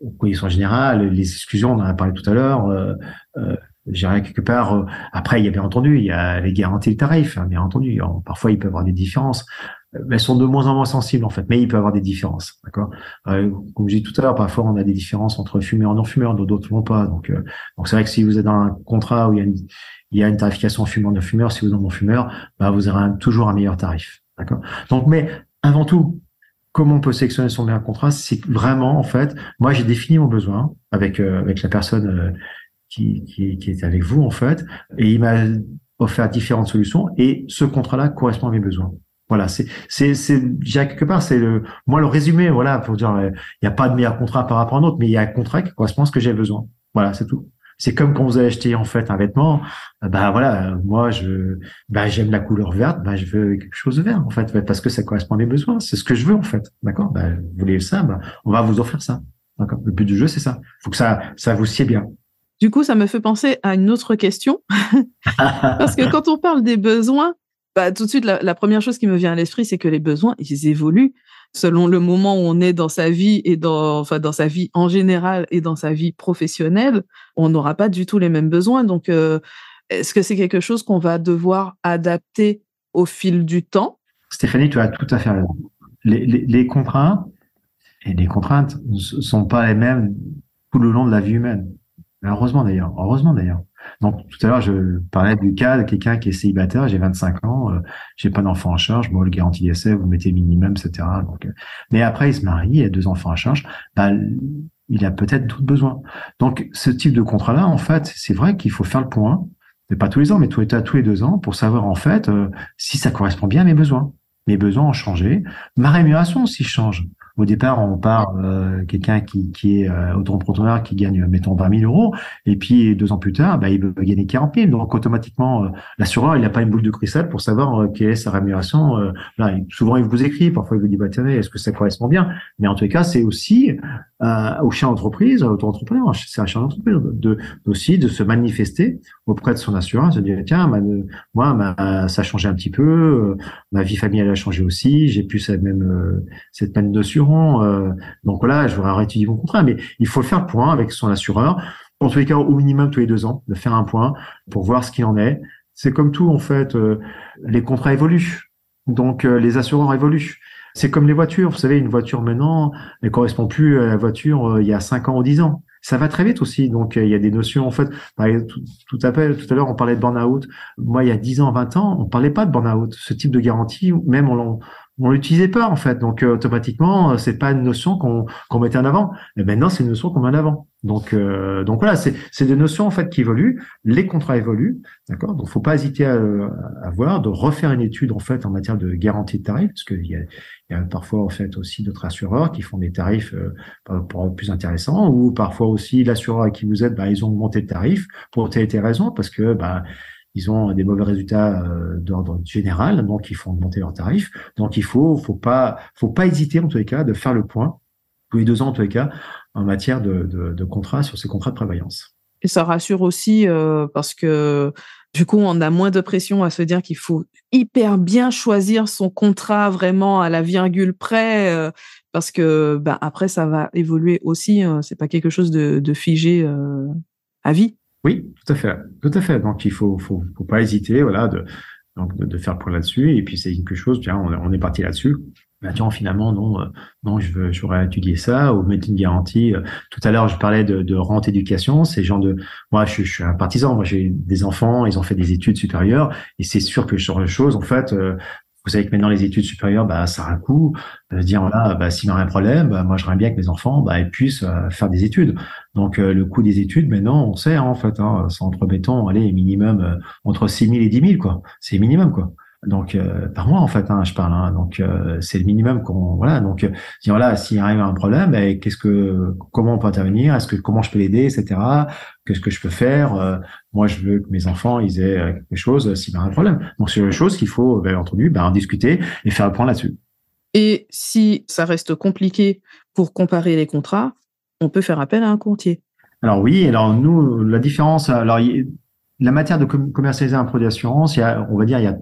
aux conditions générales, les exclusions, on en a parlé tout à l'heure. Euh, euh, J'irai quelque part. Euh, après, il y a bien entendu, il y a les garanties de tarif, hein, bien entendu. parfois, il peut y avoir des différences elles sont de moins en moins sensibles en fait, mais il peut y avoir des différences, d'accord? Euh, comme je dis tout à l'heure, parfois on a des différences entre fumeurs et non fumeurs, d'autres vont pas. Donc, euh, donc c'est vrai que si vous êtes dans un contrat où il y a une, il y a une tarification fumeur non fumeur, si vous êtes non fumeur, bah vous aurez toujours un meilleur tarif, d'accord? Donc, mais avant tout, comment on peut sélectionner son meilleur contrat, c'est vraiment en fait, moi j'ai défini mon besoin avec euh, avec la personne euh, qui, qui, qui est avec vous en fait, et il m'a offert différentes solutions et ce contrat-là correspond à mes besoins. Voilà, c'est, c'est, c'est, quelque part, c'est le, moi, le résumé, voilà, pour dire, euh, il n'y a pas de meilleur contrat par rapport à un autre, mais il y a un contrat qui correspond à ce que j'ai besoin. Voilà, c'est tout. C'est comme quand vous avez acheté en fait un vêtement, bah voilà, moi je, bah j'aime la couleur verte, bah je veux quelque chose de vert en fait, parce que ça correspond à mes besoins. C'est ce que je veux en fait, d'accord? Bah vous voulez ça, bah on va vous offrir ça. D'accord? Le but du jeu c'est ça. Faut que ça, ça vous sied bien. Du coup, ça me fait penser à une autre question, parce que quand on parle des besoins, bah, tout de suite, la, première chose qui me vient à l'esprit, c'est que les besoins, ils évoluent selon le moment où on est dans sa vie et dans, enfin, dans sa vie en général et dans sa vie professionnelle. On n'aura pas du tout les mêmes besoins. Donc, euh, est-ce que c'est quelque chose qu'on va devoir adapter au fil du temps? Stéphanie, tu as tout à fait raison. Les, les, les contraintes et les contraintes ne sont pas les mêmes tout le long de la vie humaine. Heureusement d'ailleurs. Heureusement d'ailleurs. Donc tout à l'heure, je parlais du cas de quelqu'un qui est célibataire, j'ai 25 ans, euh, j'ai pas d'enfant en charge, bon, le garantie d'essai, vous mettez minimum, etc. Donc, euh, mais après, il se marie, il a deux enfants à charge, bah, il a peut-être d'autres besoins. Donc ce type de contrat-là, en fait, c'est vrai qu'il faut faire le point, mais pas tous les ans, mais tous les, tous les deux ans, pour savoir en fait euh, si ça correspond bien à mes besoins. Mes besoins ont changé, ma rémunération aussi change. Au départ, on part euh, quelqu'un qui, qui est euh, auto-entrepreneur qui gagne, mettons, 20 000 euros, et puis deux ans plus tard, bah, il veut gagner 40 000. Donc automatiquement, euh, l'assureur, il n'a pas une boule de cristal pour savoir euh, quelle est sa rémunération. Euh, là, souvent, il vous écrit, parfois il vous dit, bah, tenez, est-ce que ça correspond bien? Mais en tout cas, c'est aussi au chien d'entreprise, auto-entrepreneur, c'est un chien d'entreprise, de, aussi de se manifester auprès de son assureur, se dire, tiens, moi, ma, ça a changé un petit peu, ma vie familiale a changé aussi, j'ai plus cette même, cette même notion euh, donc là, je voudrais réétudier mon contrat, mais il faut faire le point avec son assureur. En tous les cas, au minimum tous les deux ans, de faire un point pour voir ce qu'il en est. C'est comme tout, en fait, euh, les contrats évoluent. Donc, euh, les assureurs évoluent. C'est comme les voitures. Vous savez, une voiture maintenant, elle correspond plus à la voiture il y a 5 ans ou 10 ans. Ça va très vite aussi. Donc, il y a des notions, en fait, tout, à, à l'heure, on parlait de burn-out. Moi, il y a 10 ans, 20 ans, on parlait pas de burn-out. Ce type de garantie, même on, on l'utilisait pas en fait. Donc euh, automatiquement, euh, c'est pas une notion qu'on mettait en avant. Mais maintenant, c'est une notion qu'on met en avant. Donc euh, donc voilà, c'est des notions en fait qui évoluent. Les contrats évoluent, d'accord? Donc faut pas hésiter à, à, voir, de refaire une étude en fait en matière de garantie de tarifs, parce qu'il y a, y a parfois en fait aussi d'autres assureurs qui font des tarifs pour, plus intéressants, ou parfois aussi l'assureur à qui vous êtes, bah, ils ont augmenté le tarif pour telle et telle raison, parce que bah ils ont des mauvais résultats euh, d'ordre général, donc ils font augmenter leurs tarifs. Donc il faut, faut pas, faut pas hésiter en tous les cas de faire le point tous les deux ans en tous les cas en matière de, de, contrats sur ces contrats de prévoyance. Et ça rassure aussi euh, parce que du coup, on a moins de pression à se dire qu'il faut hyper bien choisir son contrat vraiment à la virgule près, euh, parce que bah, après ça va évoluer aussi. Hein, c'est pas quelque chose de, figé euh, à vie. Oui, tout à fait, tout à fait. Donc il faut, faut, faut pas hésiter, voilà, de, donc de, faire point là-dessus. Et puis c'est quelque chose, tiens, on, est parti là-dessus. Ben, tiens, finalement, non, euh, non, je veux, j'aurais étudié ça ou mettre une garantie. Euh, tout à l'heure, je parlais de, de rente éducation. C'est genre de, moi, je, je, suis un partisan. Moi, j'ai des enfants, ils ont fait des études supérieures, et c'est sûr que ce genre de choses, en fait, euh, vous savez que maintenant les études supérieures, bah, ça a un coût. De dire voilà, bah, s'il y a un problème, bah, moi j'aimerais bien que mes enfants bah, puissent euh, faire des études. Donc euh, le coût des études, maintenant, on sait hein, en fait, hein, c'est entre mettons, allez, minimum euh, entre 6 000 et 10 000 quoi. C'est minimum quoi donc euh, par mois en fait hein, je parle hein, donc euh, c'est le minimum qu'on voilà. Donc euh, voilà s'il arrive un problème ben, qu'est-ce que comment on peut intervenir? Est-ce que comment je peux l'aider etc qu'est-ce que je peux faire? Moi je veux que mes enfants ils aient quelque chose s'il y a un problème. Donc c'est une chose qu'il faut bien entendu ben, en discuter et faire le point là-dessus. Et si ça reste compliqué pour comparer les contrats on peut faire appel à un courtier. Alors oui alors nous la différence alors la matière de commercialiser un produit d'assurance, on va dire, il y a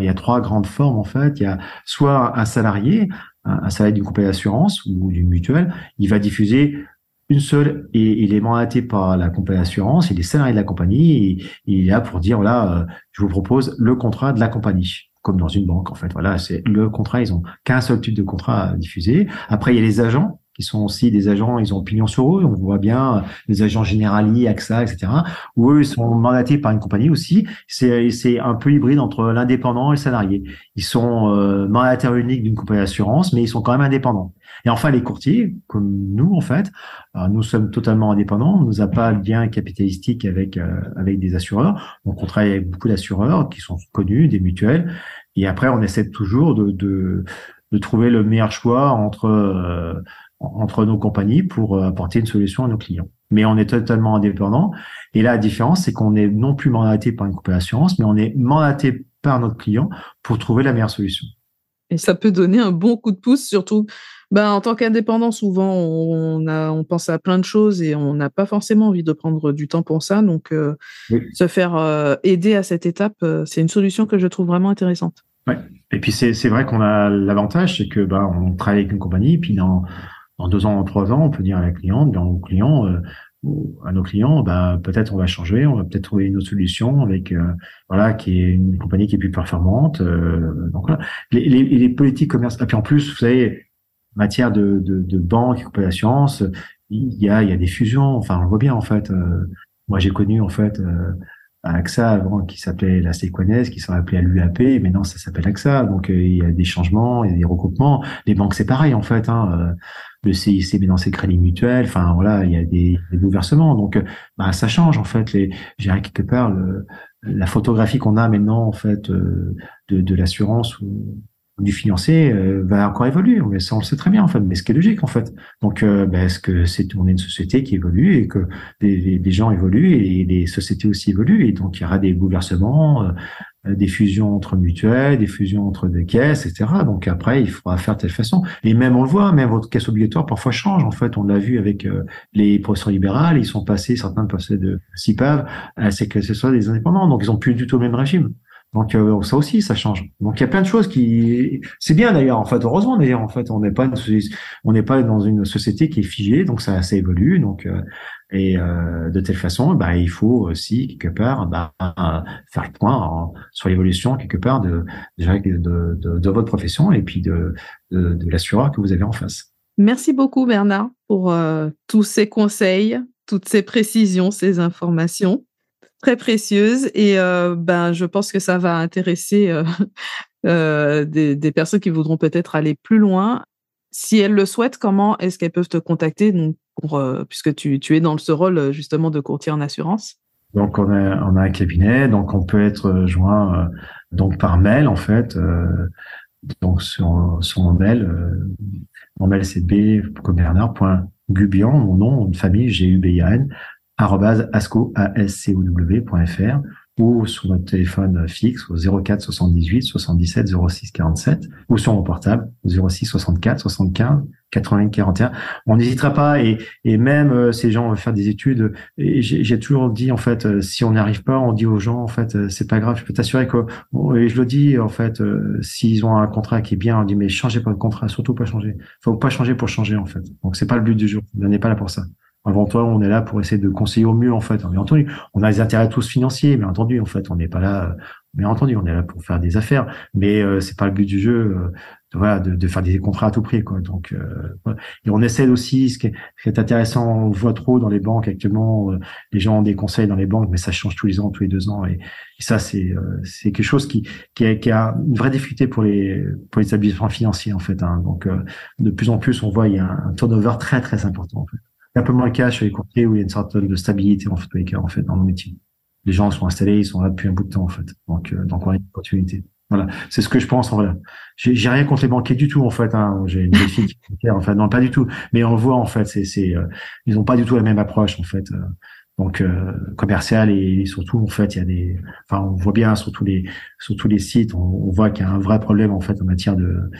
il y a trois grandes formes en fait. Il y a soit un salarié, un, salarié d'une compagnie d'assurance ou d'une mutuelle, il va diffuser une seule et il est mandaté par la compagnie d'assurance, il est salarié de la compagnie il est là pour dire voilà, euh, je vous propose le contrat de la compagnie comme dans une banque en fait. Voilà, c'est le contrat, ils ont qu'un seul type de contrat à diffuser. Après, il y a les agents qui sont aussi des agents, ils ont pignon sur eux. On voit bien les agents Generali, AXA, etc. Où eux, ils sont mandatés par une compagnie aussi. C'est, c'est un peu hybride entre l'indépendant et le salarié. Ils sont euh, mandataires uniques d'une compagnie d'assurance, mais ils sont quand même indépendants. Et enfin, les courtiers, comme nous, en fait, nous sommes totalement indépendants. On n'a pas de lien capitalistique avec euh, avec des assureurs. Donc, on travaille avec beaucoup d'assureurs qui sont connus, des mutuelles. Et après, on essaie toujours de, de, de trouver le meilleur choix entre euh, entre nos compagnies pour euh, apporter une solution à nos clients. mais on est totalement indépendant. Et là, la différence, c'est qu'on est non plus mandaté par une compagnie d'assurance, mais on est mandaté par notre client pour trouver la meilleure solution. Et ça peut donner un bon coup de pouce, surtout ben, en tant qu'indépendant, souvent, on, a, on pense à plein de choses et on n'a pas forcément envie de prendre du temps pour ça. Donc, euh, se faire euh, aider à cette étape, euh, c'est une solution que je trouve vraiment intéressante. Ouais. Et puis, c'est vrai qu'on a l'avantage, c'est que ben, on travaille avec une compagnie, puis dans, dans deux ans, trois ans, on peut dire à la cliente, ben, au client, à nos clients, bah, peut-être on va changer, on va peut-être trouver une autre solution avec euh, voilà qui est une compagnie qui est plus performante. Euh, donc voilà, les, les, les, politiques commerciales. Et puis en plus, vous savez, matière de, de, de banque et compagnie d'assurance, il y a il y a des fusions. Enfin, on le voit bien en fait. Euh, moi, j'ai connu en fait AXA avant qui s'appelait la Sequenez, qui s'est appelé à l'UAP, maintenant ça s'appelle AXA. Donc il y a des changements, il y a des recoupements. Les banques c'est pareil en fait. Hein, le CIC met dans ses crédits mutuels. Enfin voilà, il y a des, des bouleversements. Donc bah, ça change en fait. Les, j'ai quelque part le, la photographie qu'on a maintenant en fait euh, de, de l'assurance ou du financier euh, va encore évoluer. Mais ça on le sait très bien en fait. Mais ce qui est logique en fait. Donc euh, bah, est-ce que c'est on est une société qui évolue et que des, des, gens évoluent et les sociétés aussi évoluent et donc il y aura des bouleversements. Euh, des fusions entre mutuelles, des fusions entre des caisses, etc. Donc après, il faudra faire de telle façon. Et même on le voit, même votre caisse obligatoire parfois change. En fait, on l'a vu avec euh, les professeurs libérales, ils sont passés, certains passaient de CIPAV à ces que ce soit des indépendants. Donc ils ont plus du tout le même régime. Donc euh, ça aussi, ça change. Donc il y a plein de choses qui, c'est bien d'ailleurs. En fait, heureusement d'ailleurs. En fait, on n'est pas, on n'est pas dans une société qui est figée, donc ça, ça évolue. Donc euh, et euh, de telle façon, bah, il faut aussi quelque part bah, faire le point sur l'évolution quelque part de, de, de, de, votre profession et puis de, de, de l'assureur que vous avez en face. Merci beaucoup Bernard pour tous ces conseils, toutes ces précisions, ces informations très précieuse et euh, ben je pense que ça va intéresser euh, euh, des, personnes qui voudront peut-être aller plus loin. Si elles le souhaitent, comment est-ce qu'elles peuvent te contacter donc puisque tu, tu es dans ce rôle justement de courtier en assurance? Donc on a, on a un cabinet, donc on peut être joint donc par mail en fait. donc sur, sur mon mail, mon mail c'est bcobernard.gubian, mon nom, une famille, G-U-B-I-A-N, asco.fr ou sur notre téléphone fixe au 04 78 77 06 47 ou sur mon portable au 06 64 75 80 41. On n'hésitera pas et, et même euh, ces gens veulent faire des études. J'ai toujours dit en fait, euh, si on n'y arrive pas, on dit aux gens en fait, euh, c'est pas grave. Je peux t'assurer que et je le dis en fait, s'ils ont un contrat qui est bien, on dit mais changez pas de contrat, surtout pas changer. Faut pas changer pour changer en fait. Donc c'est pas le but du jour. On n'est pas là pour ça. Avant toi, on est là pour essayer de conseiller au mieux, en fait. Bien entendu, on a des intérêts tous financiers, bien entendu, en fait, on n'est pas là, bien entendu, on est là pour faire des affaires, mais euh, c'est pas le but du jeu, euh, de, voilà, de, de, faire des contrats à tout prix, quoi. Donc, euh, et on essaie aussi, ce qui, est, intéressant, on voit trop dans les banques actuellement, euh, les gens ont des conseils dans les banques, mais ça change tous les ans, tous les deux ans, et, ça, c'est c'est quelque chose qui qui a, qui a, une vraie difficulté pour les pour les établissements financiers, en fait. Hein. Donc, de plus en plus, on voit il y a un turnover très très important, en fait un peu moins le cas sur les courtiers où il y a une sorte de stabilité en fait, dans le métier. Les gens sont installés, ils sont là depuis un bout de temps en fait. Donc, euh, donc on a une opportunité. Voilà, c'est ce que je pense en vrai. J'ai rien contre les banquiers du tout en fait. Hein. J'ai une fille qui est en fait, non pas du tout. Mais on voit en fait, c'est, c'est, euh, ils ont pas du tout la même approche en fait. Euh. donc euh, commercial et, surtout en fait, il y a des, enfin on voit bien sur tous les, sur tous les sites, on, on voit qu'il y a un vrai problème en fait en matière de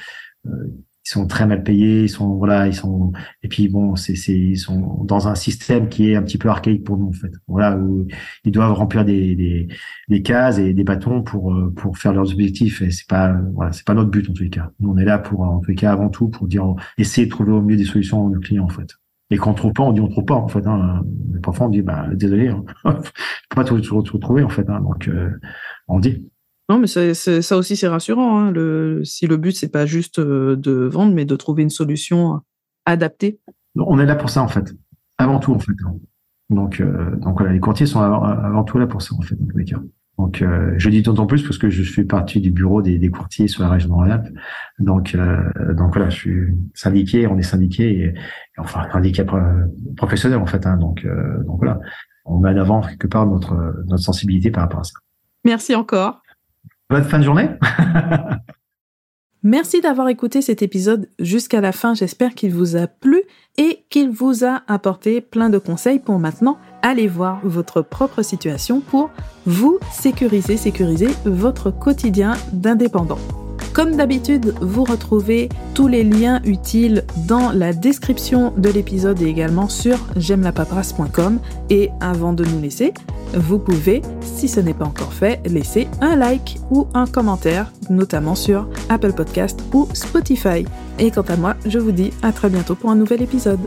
ils sont très mal payés, ils sont voilà, ils sont et puis bon, c'est c'est ils sont dans un système qui est un petit peu archaïque pour nous en fait. Voilà où ils doivent remplir des des, des cases et des bâtons pour euh, pour faire leurs objectifs et c'est pas voilà, c'est pas notre but en tous les cas. Nous on est là pour en tous les cas avant tout pour dire essayer de trouver au mieux des solutions à nos clients en fait. Et quand on trouve pas, on dit on trouve pas en fait. Hein. parfois on dit bah désolé, hein. je peux pas tout, tout, tout, trouver en fait. Hein. Donc euh, on dit. Non, mais ça aussi, c'est rassurant. Hein. Le, si le but, c'est pas juste euh, de vendre, mais de trouver une solution adaptée. On est là pour ça, en fait. Avant tout, en fait. Hein. Donc, euh, donc voilà, les courtiers sont avant, tout là pour ça, en fait. Donc, euh, je dis d'autant plus parce que je fais partie du bureau des, des courtiers sur la région de Rhône-Alpes. Donc, donc voilà, je suis syndiqué, on est syndiqué, et, enfin syndiqué professionnel en fait. Hein, donc, donc voilà, on met en avant quelque part notre notre sensibilité par rapport à ça. Merci encore. Bonne fin de journée. Merci d'avoir écouté cet épisode jusqu'à la fin. J'espère qu'il vous a plu et qu'il vous a apporté plein de conseils pour maintenant aller voir votre propre situation pour vous sécuriser, sécuriser votre quotidien d'indépendant. Comme d'habitude, vous retrouvez tous les liens utiles dans la description de l'épisode et également sur j'aime la Et avant de nous laisser, vous pouvez, si ce n'est pas encore fait, laisser un like ou un commentaire, notamment sur Apple Podcast ou Spotify. Et quant à moi, je vous dis à très bientôt pour un nouvel épisode.